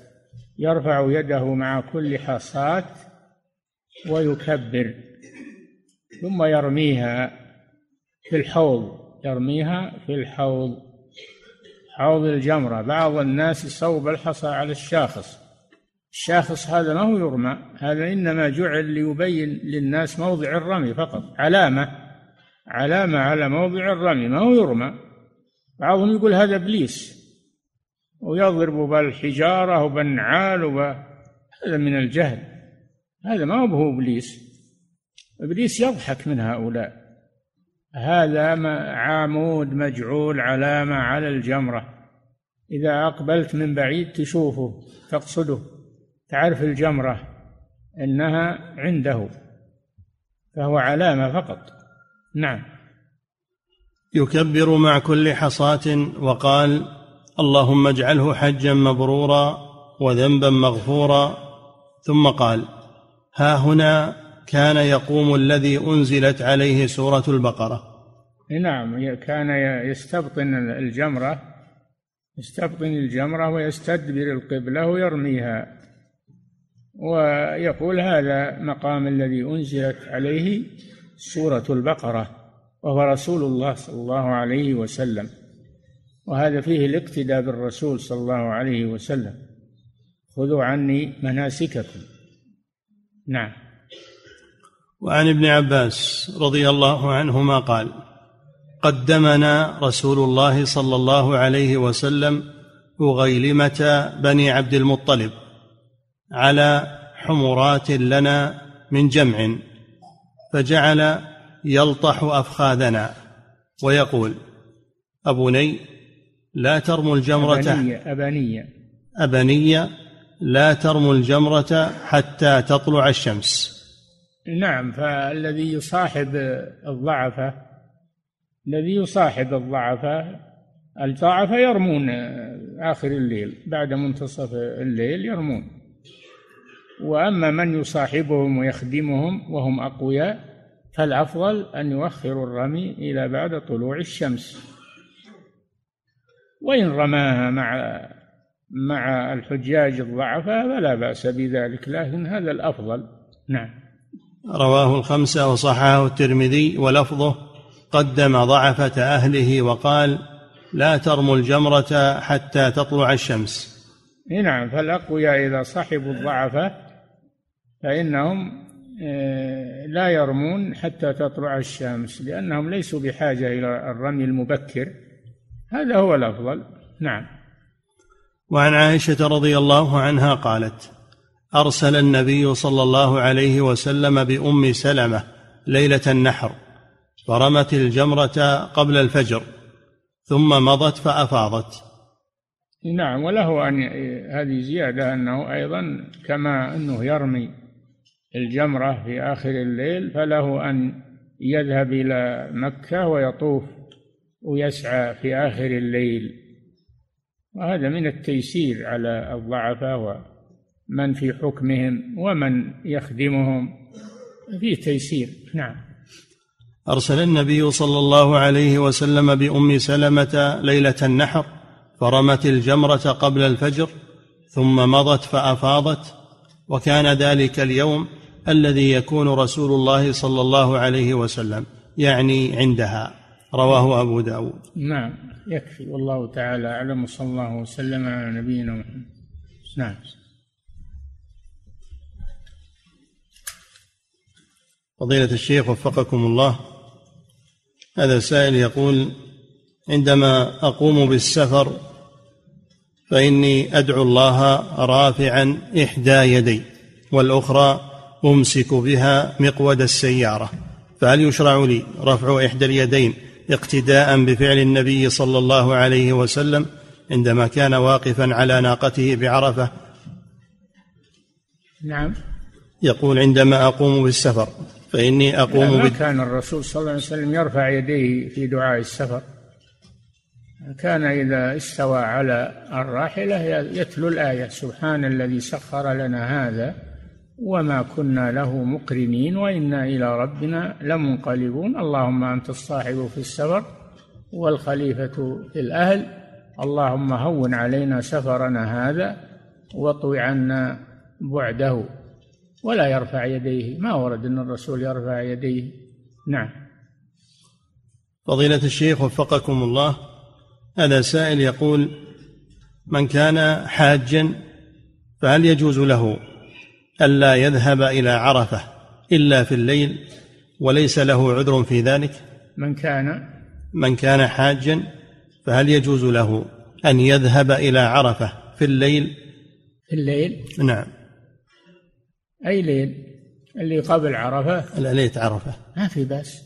يرفع يده مع كل حصاة ويكبر ثم يرميها في الحوض يرميها في الحوض حوض الجمرة. بعض الناس يصوب الحصى على الشاخص الشاخص هذا ما هو يرمى هذا إنما جعل ليبين للناس موضع الرمي فقط علامة علامة على موضع الرمي ما هو يرمى. بعضهم يقول هذا إبليس. ويضرب بالحجارة وبالنعال وب... هذا من الجهل. هذا ما هو إبليس. إبليس يضحك من هؤلاء. هذا عامود مجعول علامة على الجمرة. إذا أقبلت من بعيد تشوفه تقصده. تعرف الجمرة إنها عنده. فهو علامة فقط. نعم. يكبر مع كل حصاة وقال اللهم اجعله حجا مبرورا وذنبا مغفورا. ثم قال ها هنا كان يقوم الذي أنزلت عليه سورة البقرة. نعم كان يستبطن الجمرة يستبطن الجمرة ويستدبر القبلة ويرميها. ويقول هذا مقام الذي أنزلت عليه سورة البقرة. وهو رسول الله صلى الله عليه وسلم. وهذا فيه الاقتداء بالرسول صلى الله عليه وسلم. خذوا عني مناسككم. نعم. وعن ابن عباس رضي الله عنهما قال قدمنا رسول الله صلى الله عليه وسلم أغيلمة بني عبد المطلب على حمرات لنا من جمع فجعل يلطح أفخاذنا ويقول أبني لا ترموا الجمرة أبنية أبنية أبنية لا ترموا الجمرة حتى تطلع الشمس. نعم فالذي يصاحب الضعفة الذي يصاحب الضعفة الضعفة يرمون آخر الليل بعد منتصف الليل يرمون. وأما من يصاحبهم ويخدمهم وهم أقوياء فالأفضل أن يؤخروا الرمي إلى بعد طلوع الشمس. وإن رماها مع مع الحجاج الضعفاء فلا بأس بذلك لكن هذا الأفضل. نعم. رواه الخمسة وصححه الترمذي ولفظه قدم ضعفة أهله وقال لا ترموا الجمرة حتى تطلع الشمس. نعم فالأقوياء إذا صحبوا الضعفة فإنهم لا يرمون حتى تطلع الشمس لأنهم ليسوا بحاجة إلى الرمي المبكر. هذا هو الأفضل. نعم. وعن عائشة رضي الله عنها قالت أرسل النبي صلى الله عليه وسلم بأم سلمة ليلة النحر فرمت الجمرة قبل الفجر ثم مضت فأفاضت. نعم وله أن هذه زيادة أنه أيضا كما أنه يرمي. الجمرة في آخر الليل فله أن يذهب إلى مكة ويطوف ويسعى في آخر الليل. وهذا من التيسير على الضعفاء ومن في حكمهم ومن يخدمهم. فيه تيسير نعم. أرسل النبي صلى الله عليه وسلم بأم سلمة ليلة النحر فرمت الجمرة قبل الفجر ثم مضت فأفاضت وكان ذلك اليوم الذي يكون رسول الله صلى الله عليه وسلم يعني عندها. رواه أبو داود. نعم يكفي. والله تعالى أعلم. صلى الله وسلم على نبينا محمد. نعم. فضيلة الشيخ وفقكم الله. هذا سائل يقول عندما أقوم بالسفر فإني أدعو الله رافعا إحدى يدي والأخرى أمسك بها مقود السيارة. فهل يشرع لي رفع إحدى اليدين اقتداء بفعل النبي صلى الله عليه وسلم عندما كان واقفا على ناقته بعرفة؟ نعم. يقول عندما أقوم بالسفر فإني أقوم ما كان الرسول صلى الله عليه وسلم يرفع يديه في دعاء السفر. كان إذا استوى على الراحلة يتلو الآية سبحان الذي سخر لنا هذا. وما كنا له مقرنين وإنا إلى ربنا لمنقلبون. اللهم أنت الصاحب في السفر والخليفة في الأهل. اللهم هون علينا سفرنا هذا واطوي عنا بعده. ولا يرفع يديه. ما ورد أن الرسول يرفع يديه. نعم. فضيلة الشيخ وفقكم الله. هذا سائل يقول من كان حاجا فهل يجوز له ألا يذهب إلى عرفة إلا في الليل وليس له عذر في ذلك؟ من كان؟ من كان حاجا فهل يجوز له أن يذهب إلى عرفة في الليل؟ في الليل؟ نعم. أي ليل؟ اللي قبل عرفة؟ ليلة عرفة. ما في بأس.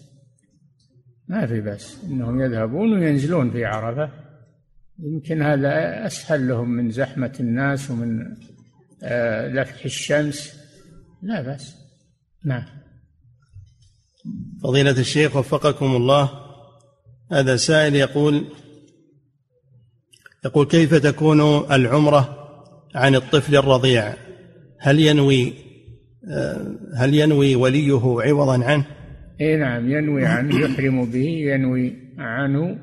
ما في بأس إنهم يذهبون وينزلون في عرفة. يمكن هذا أسهل لهم من زحمة الناس ومن لفح الشمس. لا بأس. نعم. فضيلة الشيخ وفقكم الله. هذا سائل يقول يقول كيف تكون العمرة عن الطفل الرضيع؟ هل ينوي آه، هل ينوي وليه عوضا عنه؟ إي نعم ينوي عنه يحرم به ينوي عنه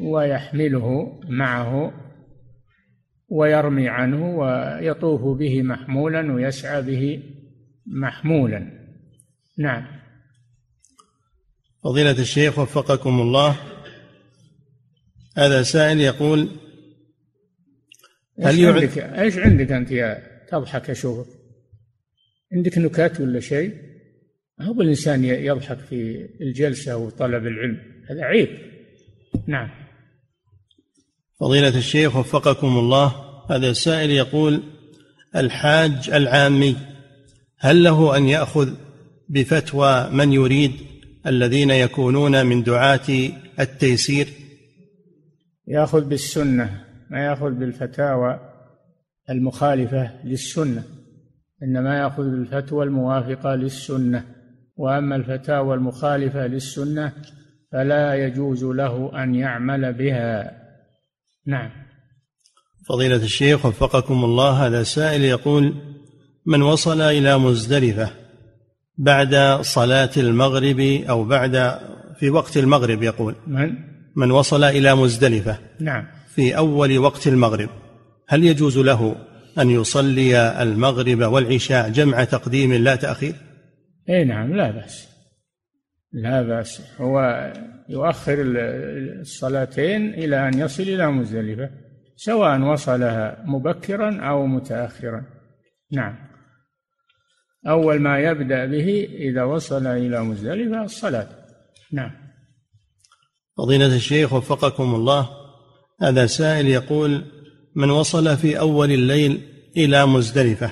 ويحمله معه ويرمي عنه ويطوف به محمولا ويسعى به محمولا. نعم. فضيلة الشيخ وفقكم الله. هذا سائل يقول هل إيش عندك؟ إيش عندك أنت يا تضحك اشوفك عندك نكات ولا شيء؟ هو الإنسان يضحك في الجلسة وطلب العلم. هذا عيب. نعم. فضيلة الشيخ وفقكم الله. هذا السائل يقول الحاج العامي هل له أن يأخذ بفتوى من يريد الذين يكونون من دعاة التيسير؟ يأخذ بالسنة ما يأخذ بالفتاوى المخالفة للسنة إنما يأخذ بالفتوى الموافقة للسنة وأما الفتاوى المخالفة للسنة فلا يجوز له أن يعمل بها. نعم. فضيلة الشيخ وفقكم الله هذا سائل يقول من وصل إلى مزدلفة بعد صلاة المغرب أو بعد في وقت المغرب يقول من؟ من وصل إلى مزدلفة نعم. في أول وقت المغرب هل يجوز له أن يصلي المغرب والعشاء جمع تقديم لا تأخير؟ أي نعم لا بأس. لا بأس. هو يؤخر الصلاتين إلى أن يصل إلى مزدلفة. سواء وصلها مبكرا أو متأخرا. نعم. أول ما يبدأ به إذا وصل إلى مزدلفة الصلاة. نعم. فضيلة الشيخ وفقكم الله هذا سائل يقول من وصل في أول الليل إلى مزدلفة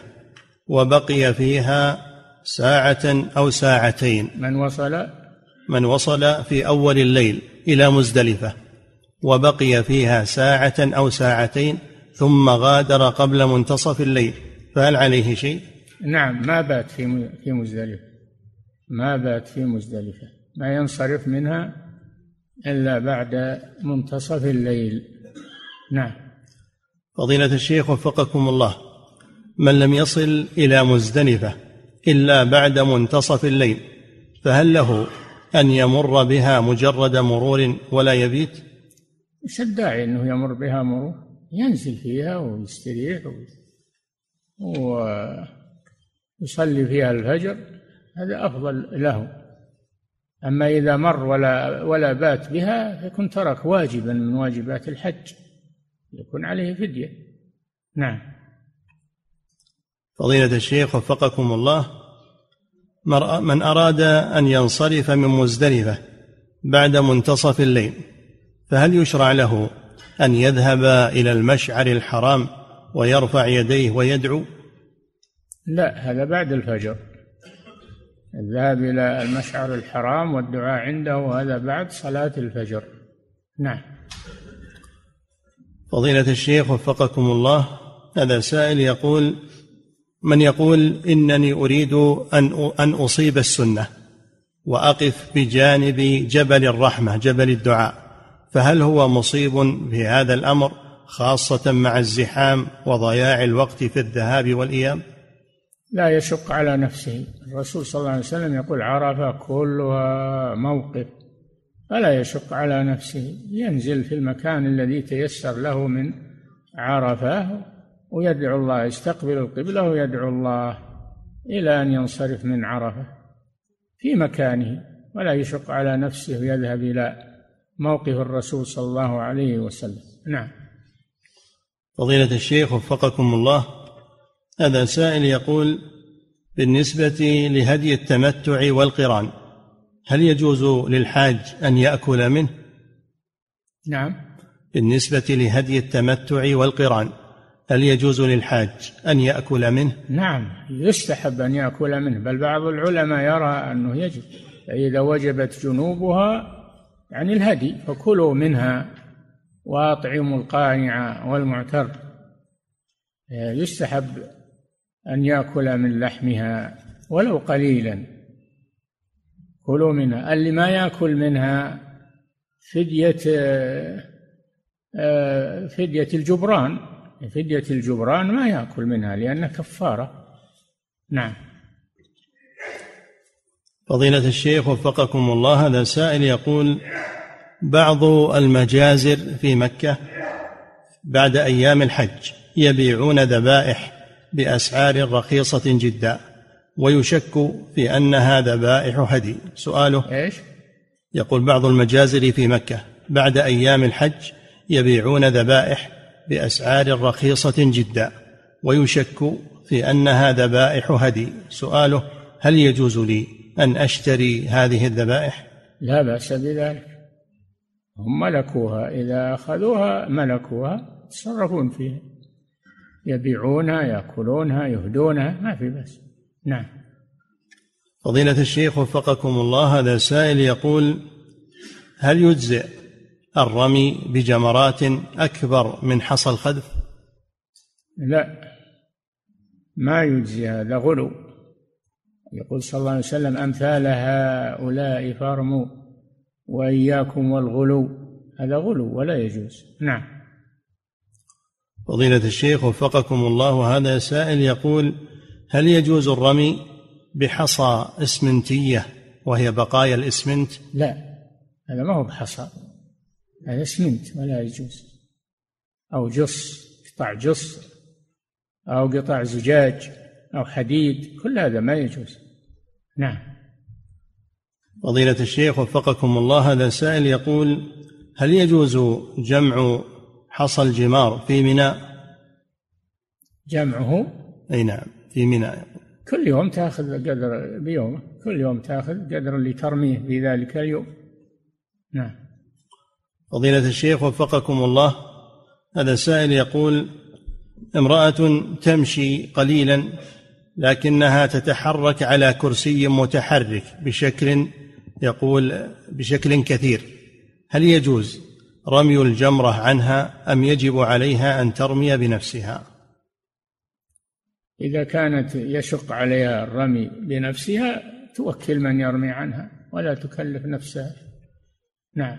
وبقي فيها ساعة أو ساعتين. من وصل؟ من وصل في أول الليل إلى مزدلفة وبقي فيها ساعة أو ساعتين ثم غادر قبل منتصف الليل. فهل عليه شيء؟ نعم ما بات في في مزدلفة. ما بات في مزدلفة. ما ينصرف منها إلا بعد منتصف الليل. نعم. فضيلة الشيخ وفقكم الله من لم يصل إلى مزدلفة إلا بعد منتصف الليل فهل له أن يمر بها مجرد مرور ولا يبيت؟ إيش الداعي إنه يمر بها مرور؟ ينزل فيها ويستريح ويصلي فيها الفجر. هذا أفضل له. أما إذا مر ولا ولا بات بها فيكون ترك واجبا من واجبات الحج. يكون عليه فدية. نعم. فضيلة الشيخ وفقكم الله. من أراد أن ينصرف من مزدلفة بعد منتصف الليل. فهل يشرع له أن يذهب إلى المشعر الحرام ويرفع يديه ويدعو؟ لا هذا بعد الفجر. الذهاب إلى المشعر الحرام والدعاء عنده هذا بعد صلاة الفجر. نعم. فضيلة الشيخ وفقكم الله هذا سائل يقول من يقول إنني أريد أن أن أصيب السنة وأقف بجانب جبل الرحمة جبل الدعاء. فهل هو مصيب في هذا الأمر خاصة مع الزحام وضياع الوقت في الذهاب والإياب؟ لا يشق على نفسه. الرسول صلى الله عليه وسلم يقول عرفة كلها موقف. فلا يشق على نفسه. ينزل في المكان الذي تيسر له من عرفة ويدعو الله يستقبل القبلة ويدعو الله إلى أن ينصرف من عرفة في مكانه. ولا يشق على نفسه ويذهب إلى موقف الرسول صلى الله عليه وسلم نعم فضيلة الشيخ وفقكم الله هذا سائل يقول بالنسبة لهدي التمتع والقران هل يجوز للحاج أن يأكل منه؟ نعم بالنسبة لهدي التمتع والقران هل يجوز للحاج أن يأكل منه؟ نعم يستحب أن يأكل منه بل بعض العلماء يرى أنه يجب فإذا وجبت جنوبها يعني الهدي فكلوا منها واطعموا القانع والمعتر. يستحب أن يأكل من لحمها ولو قليلا. كلوا منها. اللي ما يأكل منها فدية فدية الجبران. فدية الجبران ما يأكل منها لأنها كفارة. نعم. فضيلة الشيخ وفقكم الله هذا سائل يقول بعض المجازر في مكة بعد أيام الحج يبيعون ذبائح بأسعار رخيصة جدا ويشك في أنها ذبائح هدي. سؤاله إيش؟ يقول بعض المجازر في مكة بعد أيام الحج يبيعون ذبائح بأسعار رخيصة جدا ويشك في أنها ذبائح هدي. سؤاله هل يجوز لي أن أشتري هذه الذبائح؟ لا بأس بذلك. هم ملكوها. إذا أخذوها ملكوها يتصرفون فيها. يبيعونها يأكلونها يهدونها ما في بأس. نعم. فضيلة الشيخ وفقكم الله هذا سائل يقول هل يجزئ الرمي بجمرات أكبر من حصى الخذف لا. ما يجزي هذا غلو. يقول صلى الله عليه وسلم أمثال هؤلاء فارموا وإياكم والغلو. هذا غلو ولا يجوز. نعم. فضيلة الشيخ وفقكم الله هذا سائل يقول هل يجوز الرمي بحصى إسمنتية وهي بقايا الإسمنت؟ لا هذا ما هو بحصى. هذا إسمنت ولا يجوز. أو جص قطع جص أو قطع زجاج. أو حديد كل هذا ما يجوز. نعم. فضيلة الشيخ وفقكم الله هذا سائل يقول هل يجوز جمع حصى الجمار في ميناء؟ جمعه؟ أي نعم في ميناء. كل يوم تأخذ قدر بيومه كل يوم تأخذ قدر اللي ترميه في ذلك اليوم. نعم. فضيلة الشيخ وفقكم الله هذا سائل يقول امرأة تمشي قليلا لكنها تتحرك على كرسي متحرك بشكل يقول بشكل كثير. هل يجوز رمي الجمرة عنها أم يجب عليها أن ترمي بنفسها؟ إذا كانت يشق عليها الرمي بنفسها توكل من يرمي عنها ولا تكلف نفسها. نعم.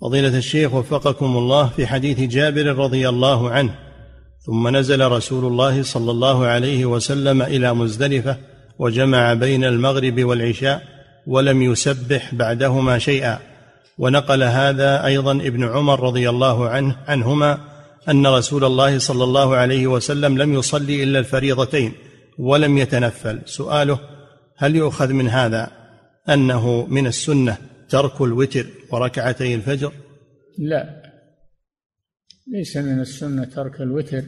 فضيلة الشيخ وفقكم الله في حديث جابر رضي الله عنه ثم نزل رسول الله صلى الله عليه وسلم إلى مزدلفة وجمع بين المغرب والعشاء ولم يسبح بعدهما شيئا. ونقل هذا أيضا ابن عمر رضي الله عنه عنهما أن رسول الله صلى الله عليه وسلم لم يصلي إلا الفريضتين ولم يتنفل. سؤاله هل يؤخذ من هذا أنه من السنة ترك الوتر وركعتي الفجر؟ لا. ليس من السنة ترك الوتر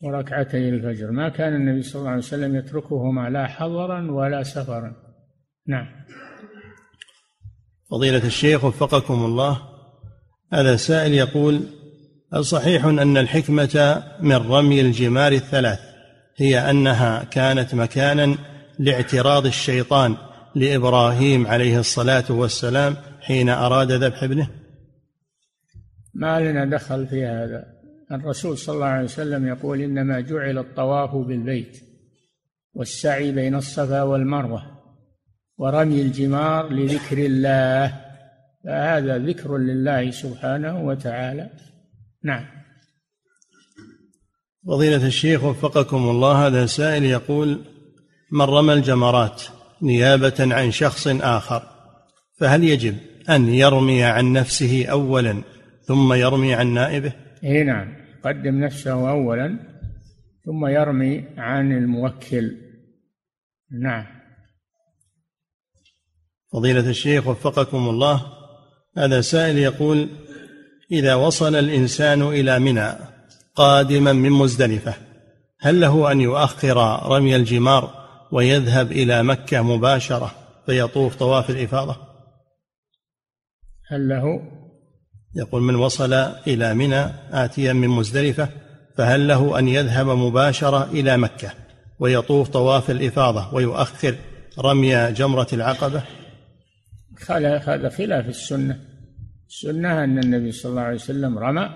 وركعتي الفجر. ما كان النبي صلى الله عليه وسلم يتركهما لا حضرا ولا سفرا. نعم. فضيلة الشيخ وفقكم الله هذا سائل يقول هل صحيح أن الحكمة من رمي الجمار الثلاث هي أنها كانت مكانا لاعتراض الشيطان لإبراهيم عليه الصلاة والسلام حين أراد ذبح ابنه؟ ما لنا دخل في هذا. الرسول صلى الله عليه وسلم يقول إنما جعل الطواف بالبيت والسعي بين الصفا والمروة ورمي الجمار لذكر الله. فهذا ذكر لله سبحانه وتعالى. نعم. فضيلة الشيخ وفقكم الله هذا سائل يقول من رمى الجمرات نيابة عن شخص آخر فهل يجب أن يرمي عن نفسه أولا ثم يرمي عن نائبه؟ إي نعم. يقدم نفسه أولا ثم يرمي عن الموكل. نعم. فضيلة الشيخ وفقكم الله هذا سائل يقول إذا وصل الإنسان إلى منى قادما من مزدلفة هل له أن يؤخر رمي الجمار ويذهب إلى مكة مباشرة فيطوف طواف الإفاضة؟ هل له؟ يقول من وصل إلى منى آتيا من مزدلفة فهل له أن يذهب مباشرة إلى مكة ويطوف طواف الإفاضة ويؤخر رمي جمرة العقبة؟ هذا خلاف السنة. السنة أن النبي صلى الله عليه وسلم رمى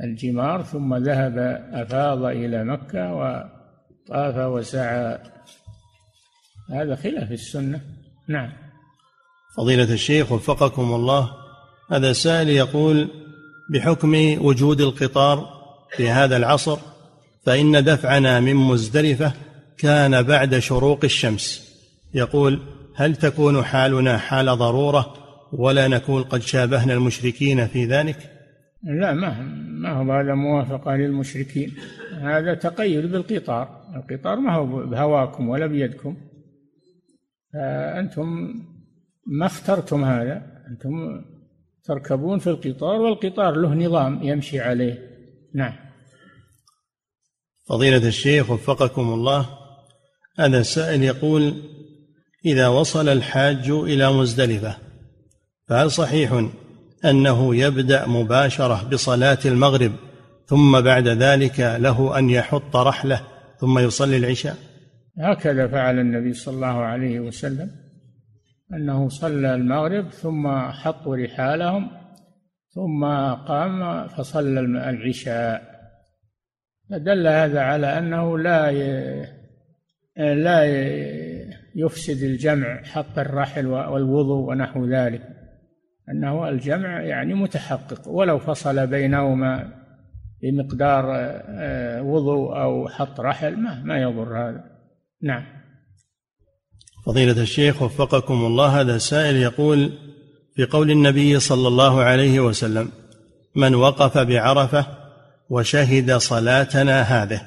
الجمار ثم ذهب أفاض إلى مكة وطاف وسعى. هذا خلاف السنة. نعم. فضيلة الشيخ وفقكم الله هذا سائل يقول بحكم وجود القطار في هذا العصر فإن دفعنا من مزدلفة كان بعد شروق الشمس. يقول هل تكون حالنا حال ضرورة ولا نكون قد شابهنا المشركين في ذلك؟ لا ما ما هو هذا موافقة للمشركين. هذا تقيد بالقطار. القطار ما هو بهواكم ولا بيدكم. فأنتم ما اخترتم هذا. أنتم تركبون في القطار والقطار له نظام يمشي عليه. نعم. فضيلة الشيخ وفقكم الله هذا السائل يقول إذا وصل الحاج إلى مزدلفة فهل صحيح أنه يبدأ مباشرة بصلاة المغرب ثم بعد ذلك له أن يحط رحله ثم يصلي العشاء؟ هكذا فعل النبي صلى الله عليه وسلم. أنه صلى المغرب ثم حطوا رحالهم ثم قام فصلى العشاء. فدل هذا على أنه لا لا يفسد الجمع حط الرحل والوضوء ونحو ذلك. أنه الجمع يعني متحقق ولو فصل بينهما بمقدار آه، وضوء أو حط رحل ما ما يضر هذا. نعم. فضيلة الشيخ وفقكم الله هذا سائل يقول في قول النبي صلى الله عليه وسلم من وقف بعرفة وشهد صلاتنا هذه.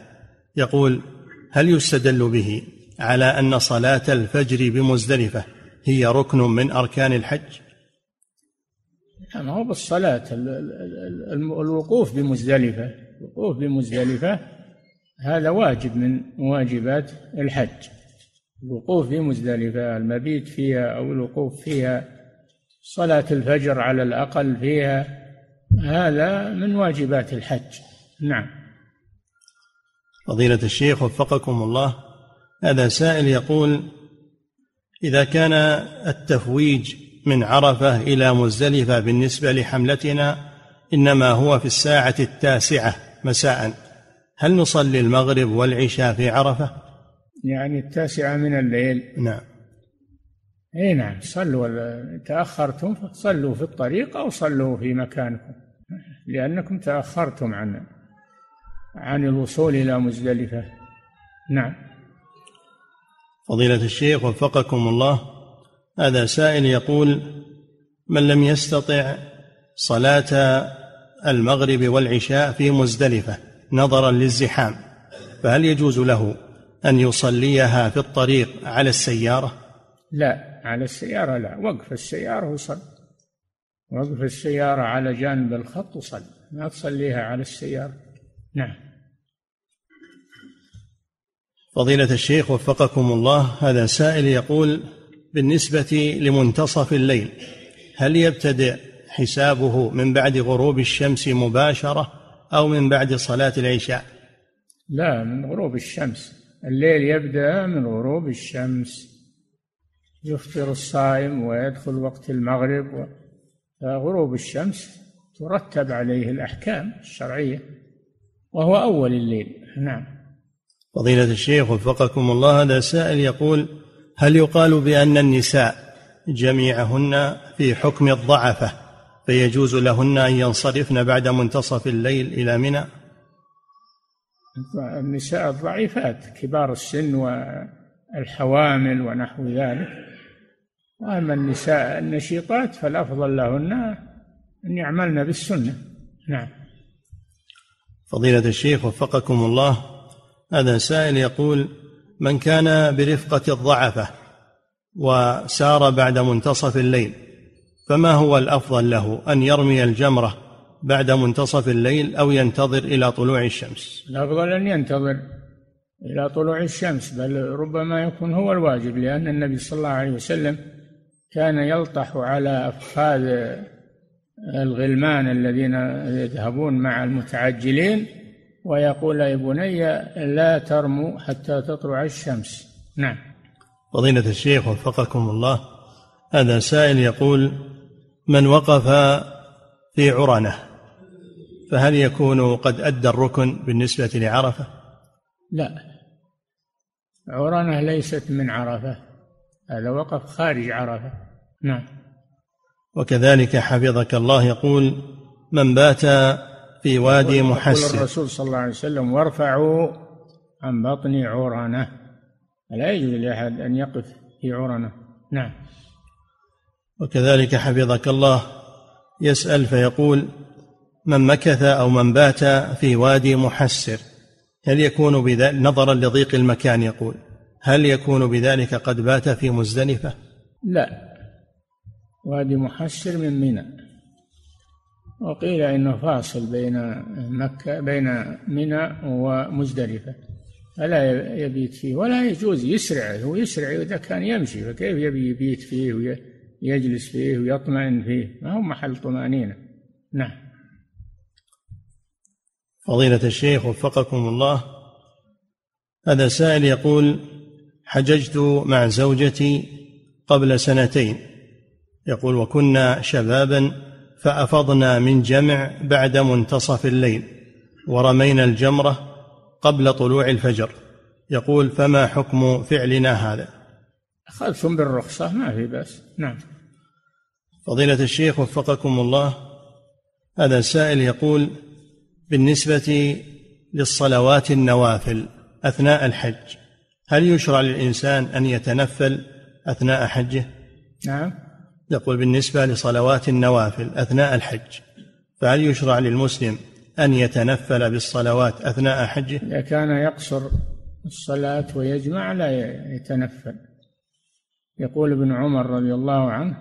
يقول هل يستدل به على أن صلاة الفجر بمزدلفة هي ركن من أركان الحج؟ ما هو بالصلاة الوقوف بمزدلفة الوقوف بمزدلفة هذا واجب من واجبات الحج. الوقوف بمزدلفه المبيت فيها أو الوقوف فيها صلاة الفجر على الأقل فيها هذا من واجبات الحج. نعم. فضيلة الشيخ وفقكم الله هذا سائل يقول إذا كان التفويج من عرفة إلى مزدلفة بالنسبة لحملتنا إنما هو في الساعة التاسعة مساء هل نصلي المغرب والعشاء في عرفة؟ يعني التاسعة من الليل. نعم. إي نعم صلوا تأخرتم فصلوا في الطريق أو صلوا في مكانكم لأنكم تأخرتم عن عن الوصول إلى مزدلفة. نعم. فضيلة الشيخ وفقكم الله هذا سائل يقول من لم يستطع صلاة المغرب والعشاء في مزدلفة نظرا للزحام فهل يجوز له؟ أن يصليها في الطريق على السيارة؟ لا على السيارة لا. وقف السيارة وصل. وقف السيارة على جانب الخط وصل. ما تصليها على السيارة. نعم. فضيلة الشيخ وفقكم الله هذا سائل يقول بالنسبة لمنتصف الليل هل يبتدئ حسابه من بعد غروب الشمس مباشرة أو من بعد صلاة العشاء؟ لا من غروب الشمس. الليل يبدأ من غروب الشمس. يفطر الصائم ويدخل وقت المغرب غروب الشمس ترتب عليه الأحكام الشرعية وهو أول الليل. نعم. فضيلة الشيخ وفقكم الله هذا سائل يقول هل يقال بأن النساء جميعهن في حكم الضعفة فيجوز لهن أن ينصرفن بعد منتصف الليل إلى منى؟ النساء الضعيفات كبار السن والحوامل ونحو ذلك. وأما النساء النشيطات فالأفضل لهن أن يعملن بالسنة. نعم. فضيلة الشيخ وفقكم الله هذا سائل يقول من كان برفقة الضعفة وسار بعد منتصف الليل فما هو الأفضل له أن يرمي الجمرة بعد منتصف الليل أو ينتظر إلى طلوع الشمس. الافضل أن ينتظر إلى طلوع الشمس بل ربما يكون هو الواجب لأن النبي صلى الله عليه وسلم كان يلطح على أفخاذ الغلمان الذين يذهبون مع المتعجلين ويقول يا بني لا ترموا حتى تطلع الشمس. نعم. فضيلة الشيخ وفقكم الله هذا سائل يقول من وقف في عرنة فهل يكون قد أدى الركن بالنسبة لعرفة؟ لا. عرنة ليست من عرفة. هذا وقف خارج عرفة. نعم. وكذلك حفظك الله يقول من بات في وادي محسن. الرسول صلى الله عليه وسلم وارفعوا عن بطن عرنة. لا يجوز لأحد أن يقف في عرنة. نعم. وكذلك حفظك الله يسأل فيقول من مكث أو من بات في وادي محسر. هل يكون بذلك نظرا لضيق المكان يقول. هل يكون بذلك قد بات في مزدلفة؟ لا. وادي محسر من منى. وقيل إنه فاصل بين مكه بين منى ومزدلفة. فلا يبيت فيه. ولا يجوز يسرع هو يسرع إذا كان يمشي. فكيف يبي يبيت فيه ويجلس فيه ويطمئن فيه؟ ما هو محل طمأنينة. نعم. فضيلة الشيخ وفقكم الله. هذا سائل يقول حججت مع زوجتي قبل سنتين. يقول وكنا شبابا فأفضنا من جمع بعد منتصف الليل ورمينا الجمرة قبل طلوع الفجر. يقول فما حكم فعلنا هذا؟ اخذتم بالرخصة ما في بأس. نعم. فضيلة الشيخ وفقكم الله هذا سائل يقول بالنسبة للصلوات النوافل أثناء الحج هل يشرع للإنسان أن يتنفل أثناء حجه؟ نعم. يقول بالنسبة لصلوات النوافل أثناء الحج فهل يشرع للمسلم أن يتنفل بالصلوات أثناء حجه؟ إذا كان يقصر الصلاة ويجمع لا يتنفل. يقول ابن عمر رضي الله عنه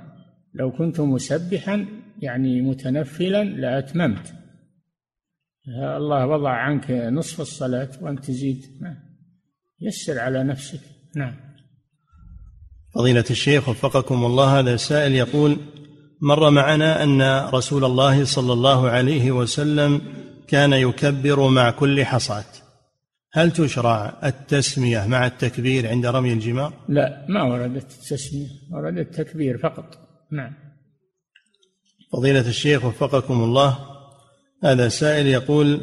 لو كنت مسبحا يعني متنفلا لأتممت. الله وضع عنك نصف الصلاة وأنت تزيد. يسر على نفسك. نعم. فضيلة الشيخ وفقكم الله هذا السائل يقول مر معنا أن رسول الله صلى الله عليه وسلم كان يكبر مع كل حصاة. هل تشرع التسمية مع التكبير عند رمي الجمار؟ لا ما وردت التسمية ورد التكبير فقط. نعم. فضيلة الشيخ وفقكم الله هذا سائل يقول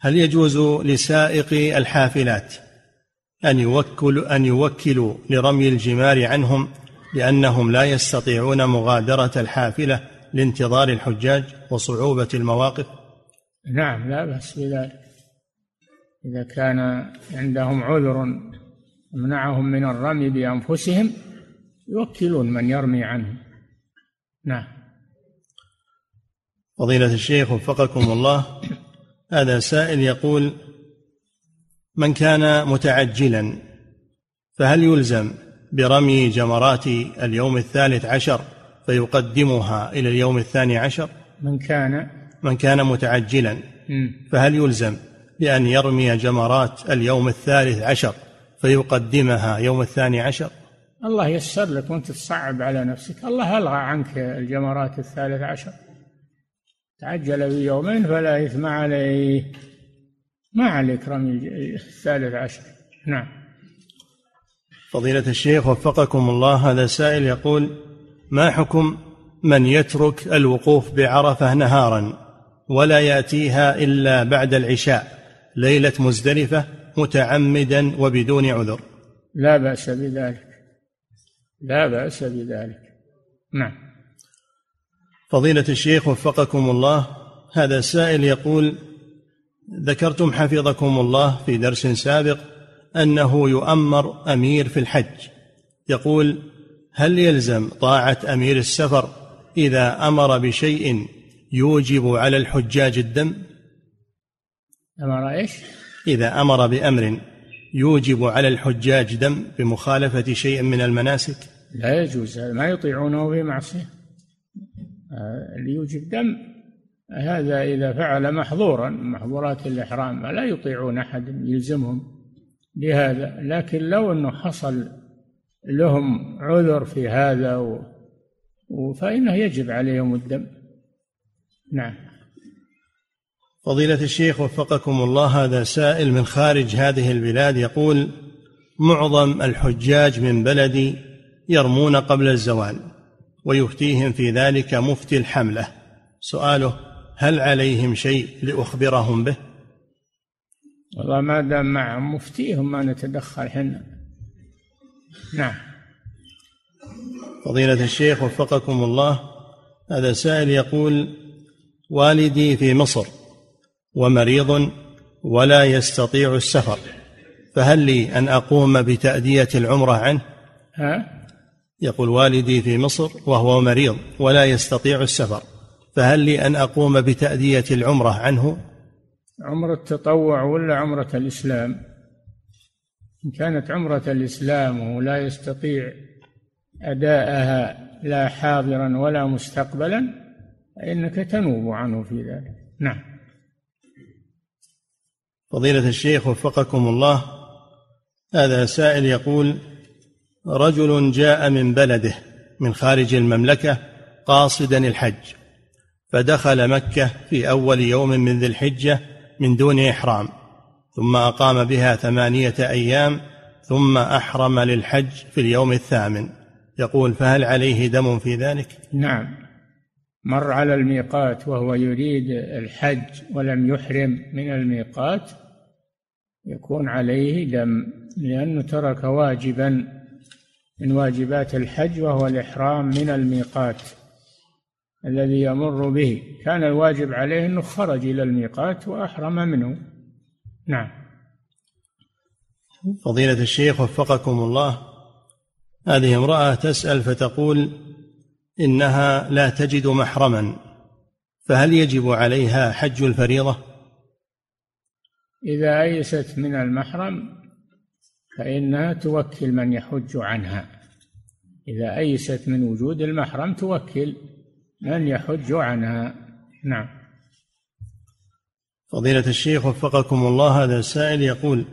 هل يجوز لسائق الحافلات أن يوكل أن يوكلوا لرمي الجمار عنهم لأنهم لا يستطيعون مغادرة الحافلة لانتظار الحجاج وصعوبة المواقف؟ نعم لا بأس بذلك. إذا كان عندهم عذر منعهم من الرمي بأنفسهم يوكلون من يرمي عنهم. نعم. فضيلة الشيخ وفقكم الله هذا سائل يقول من كان متعجلا فهل يلزم برمي جمرات اليوم الثالث عشر فيقدمها إلى اليوم الثاني عشر؟ من كان من كان متعجلا فهل يلزم بأن يرمي جمرات اليوم الثالث عشر فيقدمها يوم الثاني عشر؟ الله يسر لك وأنت تصعب على نفسك. الله ألغى عنك الجمرات الثالث عشر. تعجل بيومين فلا إثم عليه. ما عليك رمي الثالث عشر. نعم. فضيلة الشيخ وفقكم الله هذا سائل يقول ما حكم من يترك الوقوف بعرفة نهارا ولا يأتيها إلا بعد العشاء ليلة مزدلفة متعمدا وبدون عذر؟ لا بأس بذلك. لا بأس بذلك. نعم. فضيلة الشيخ وفقكم الله هذا سائل يقول ذكرتم حفظكم الله في درس سابق أنه يؤمر أمير في الحج. يقول هل يلزم طاعة أمير السفر إذا أمر بشيء يوجب على الحجاج الدم؟ أمر إيش؟ إذا أمر بأمر يوجب على الحجاج دم بمخالفة شيء من المناسك؟ لا يجوز ما يطيعونه في معصية. اللي يوجب دم. هذا إذا فعل محظورا محظورات الإحرام لا يطيعون أحد يلزمهم بهذا. لكن لو أنه حصل لهم عذر في هذا و... فإنه يجب عليهم الدم. نعم. فضيلة الشيخ وفقكم الله هذا سائل من خارج هذه البلاد يقول معظم الحجاج من بلدي يرمون قبل الزوال. ويفتيهم في ذلك مفتي الحملة. سؤاله هل عليهم شيء لأخبرهم به؟ والله ما دام معهم مفتيهم ما نتدخل حنا. نعم. فضيلة الشيخ وفقكم الله هذا سائل يقول والدي في مصر ومريض ولا يستطيع السفر فهل لي أن أقوم بتأدية العمرة عنه؟ ها؟ يقول والدي في مصر وهو مريض ولا يستطيع السفر فهل لي أن أقوم بتأدية العمرة عنه؟ عمرة التطوع ولا عمرة الإسلام؟ إن كانت عمرة الإسلام وهو لا يستطيع أداءها لا حاضرا ولا مستقبلا فإنك تنوب عنه في ذلك. نعم. فضيلة الشيخ وفقكم الله هذا سائل يقول رجل جاء من بلده من خارج المملكة قاصدا الحج. فدخل مكة في أول يوم من ذي الحجة من دون إحرام. ثم أقام بها ثمانية أيام ثم أحرم للحج في اليوم الثامن. يقول فهل عليه دم في ذلك؟ نعم. مر على الميقات وهو يريد الحج ولم يحرم من الميقات يكون عليه دم لأنه ترك واجبا من واجبات الحج وهو الإحرام من الميقات الذي يمر به. كان الواجب عليه أنه خرج إلى الميقات وأحرم منه. نعم. فضيلة الشيخ وفقكم الله هذه امرأة تسأل فتقول إنها لا تجد محرما فهل يجب عليها حج الفريضة؟ إذا أيست من المحرم فإنها توكل من يحج عنها. إذا أيست من وجود المحرم توكل من يحج عنها. نعم. فضيلة الشيخ وفقكم الله هذا السائل يقول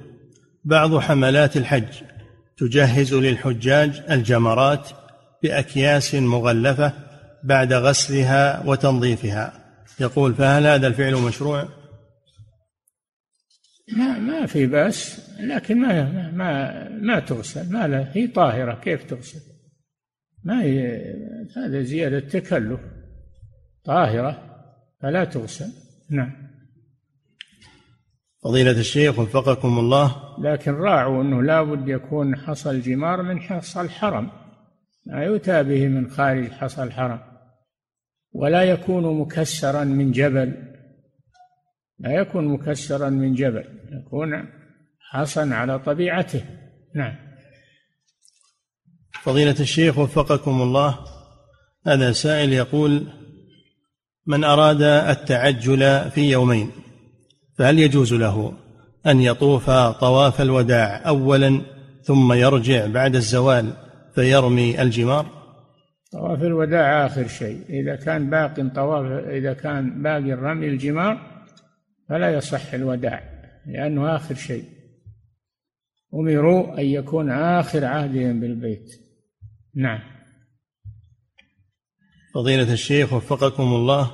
بعض حملات الحج تجهز للحجاج الجمرات بأكياس مغلفة بعد غسلها وتنظيفها. يقول فهل هذا الفعل مشروع؟ ما ما في بأس. لكن ما ما ما تغسل ما لا هي طاهرة كيف تغسل؟ ما هي هذا زيادة تكلف طاهرة فلا تغسل. نعم. فضيلة الشيخ وفقكم الله. لكن راعوا أنه لا بد يكون حصى الجمار من حصى الحرم. ما يؤتى به من خارج حصى الحرم. ولا يكون مكسرا من جبل. لا يكون مكسرا من جبل. يكون حصا على طبيعته. نعم. فضيلة الشيخ وفقكم الله هذا سائل يقول من أراد التعجل في يومين فهل يجوز له أن يطوف طواف الوداع أولا ثم يرجع بعد الزوال فيرمي الجمار؟ طواف الوداع آخر شيء. إذا كان باق طواف إذا كان باقي رمي الجمار فلا يصح الوداع لأنه آخر شيء. أمروا أن يكون آخر عهدهم بالبيت. نعم. فضيلة الشيخ وفقكم الله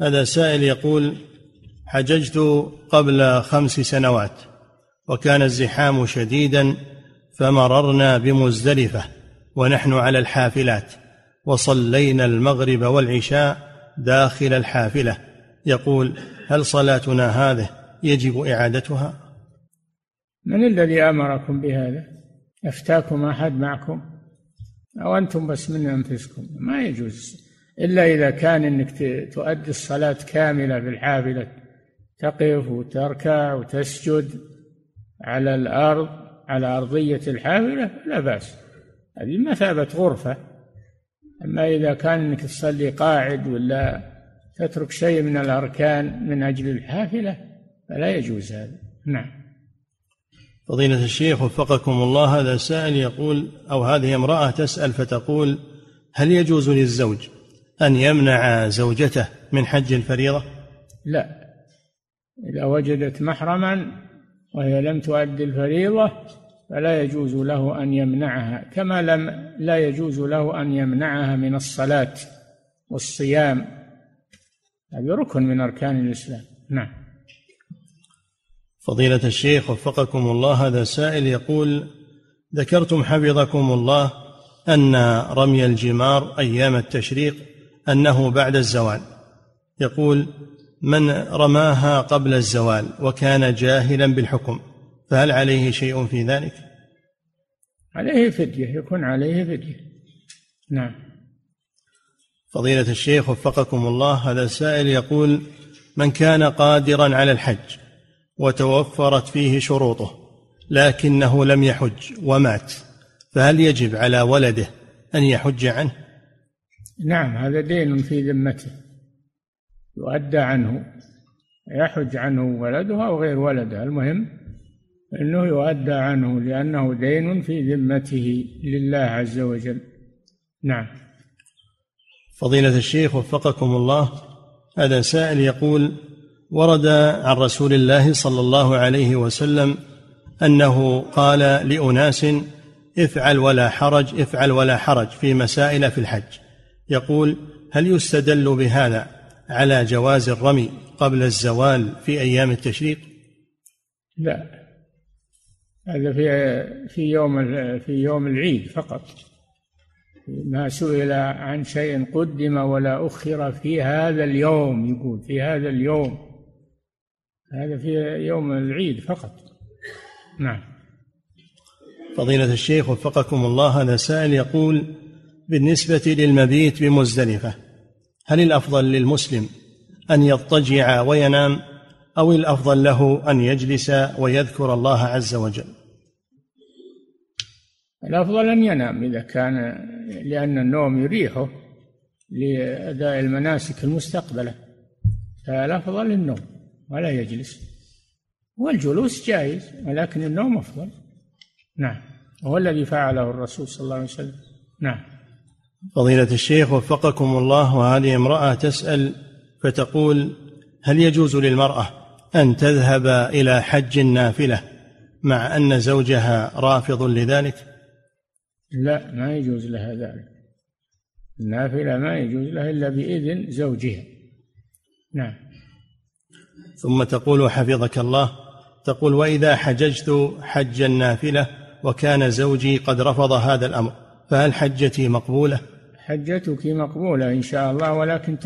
هذا سائل يقول حججت قبل خمس سنوات وكان الزحام شديدا فمررنا بمزدلفة ونحن على الحافلات وصلينا المغرب والعشاء داخل الحافلة. يقول هل صلاتنا هذه يجب إعادتها؟ من الذي أمركم بهذا؟ أفتاكم أحد معكم؟ أو أنتم بس من أنفسكم؟ ما يجوز. إلا إذا كان إنك تؤدي الصلاة كاملة في الحافله تقف وتركع وتسجد على الأرض على أرضية الحافلة لا بأس. هذه مثابة غرفة. أما إذا كان إنك تصلي قاعد ولا تترك شيء من الأركان من أجل الحافلة فلا يجوز هذا. نعم. فضيلة الشيخ وفقكم الله هذا سائل يقول أو هذه امرأة تسأل فتقول هل يجوز للزوج أن يمنع زوجته من حج الفريضة؟ لا. إذا وجدت محرما وهي لم تؤدي الفريضة فلا يجوز له أن يمنعها كما لم لا يجوز له أن يمنعها من الصلاة والصيام. هذا ركن من أركان الإسلام. نعم. فضيلة الشيخ وفقكم الله هذا سائل يقول ذكرتم حفظكم الله أن رمي الجمار أيام التشريق أنه بعد الزوال. يقول من رماها قبل الزوال وكان جاهلا بالحكم فهل عليه شيء في ذلك؟ عليه فدية يكون عليه فدية. نعم. فضيلة الشيخ وفقكم الله هذا السائل يقول من كان قادرا على الحج وتوفرت فيه شروطه لكنه لم يحج ومات. فهل يجب على ولده أن يحج عنه؟ نعم هذا دين في ذمته. يؤدى عنه يحج عنه ولده أو غير ولده. المهم أنه يؤدى عنه لأنه دين في ذمته لله عز وجل. نعم. فضيلة الشيخ وفقكم الله هذا سائل يقول ورد عن رسول الله صلى الله عليه وسلم أنه قال لأناس افعل ولا حرج افعل ولا حرج في مسائل في الحج. يقول هل يستدل بهذا على جواز الرمي قبل الزوال في أيام التشريق؟ لا هذا في في يوم في يوم العيد فقط. ما سئل عن شيء قدم ولا أخر في هذا اليوم يقول في هذا اليوم. هذا في يوم العيد فقط. نعم. فضيلة الشيخ وفقكم الله هذا سائل يقول بالنسبة للمبيت بمزدلفة هل الأفضل للمسلم أن يضطجع وينام أو الأفضل له أن يجلس ويذكر الله عز وجل؟ الأفضل أن ينام إذا كان لأن النوم يريحه لأداء المناسك المستقبلة فالأفضل النوم. ولا يجلس. والجلوس جائز ولكن النوم أفضل. نعم. هو الذي فعله الرسول صلى الله عليه وسلم. نعم. فضيلة الشيخ وفقكم الله وهذه امرأة تسأل فتقول هل يجوز للمرأة أن تذهب إلى حج نافلة مع أن زوجها رافض لذلك؟ لا ما يجوز لها ذلك. النافلة ما يجوز لها إلا بإذن زوجها. نعم. ثم تقول حفظك الله تقول وإذا حججت حج النافلة وكان زوجي قد رفض هذا الأمر فهل حجتي مقبولة؟ حجتك مقبولة إن شاء الله ولكن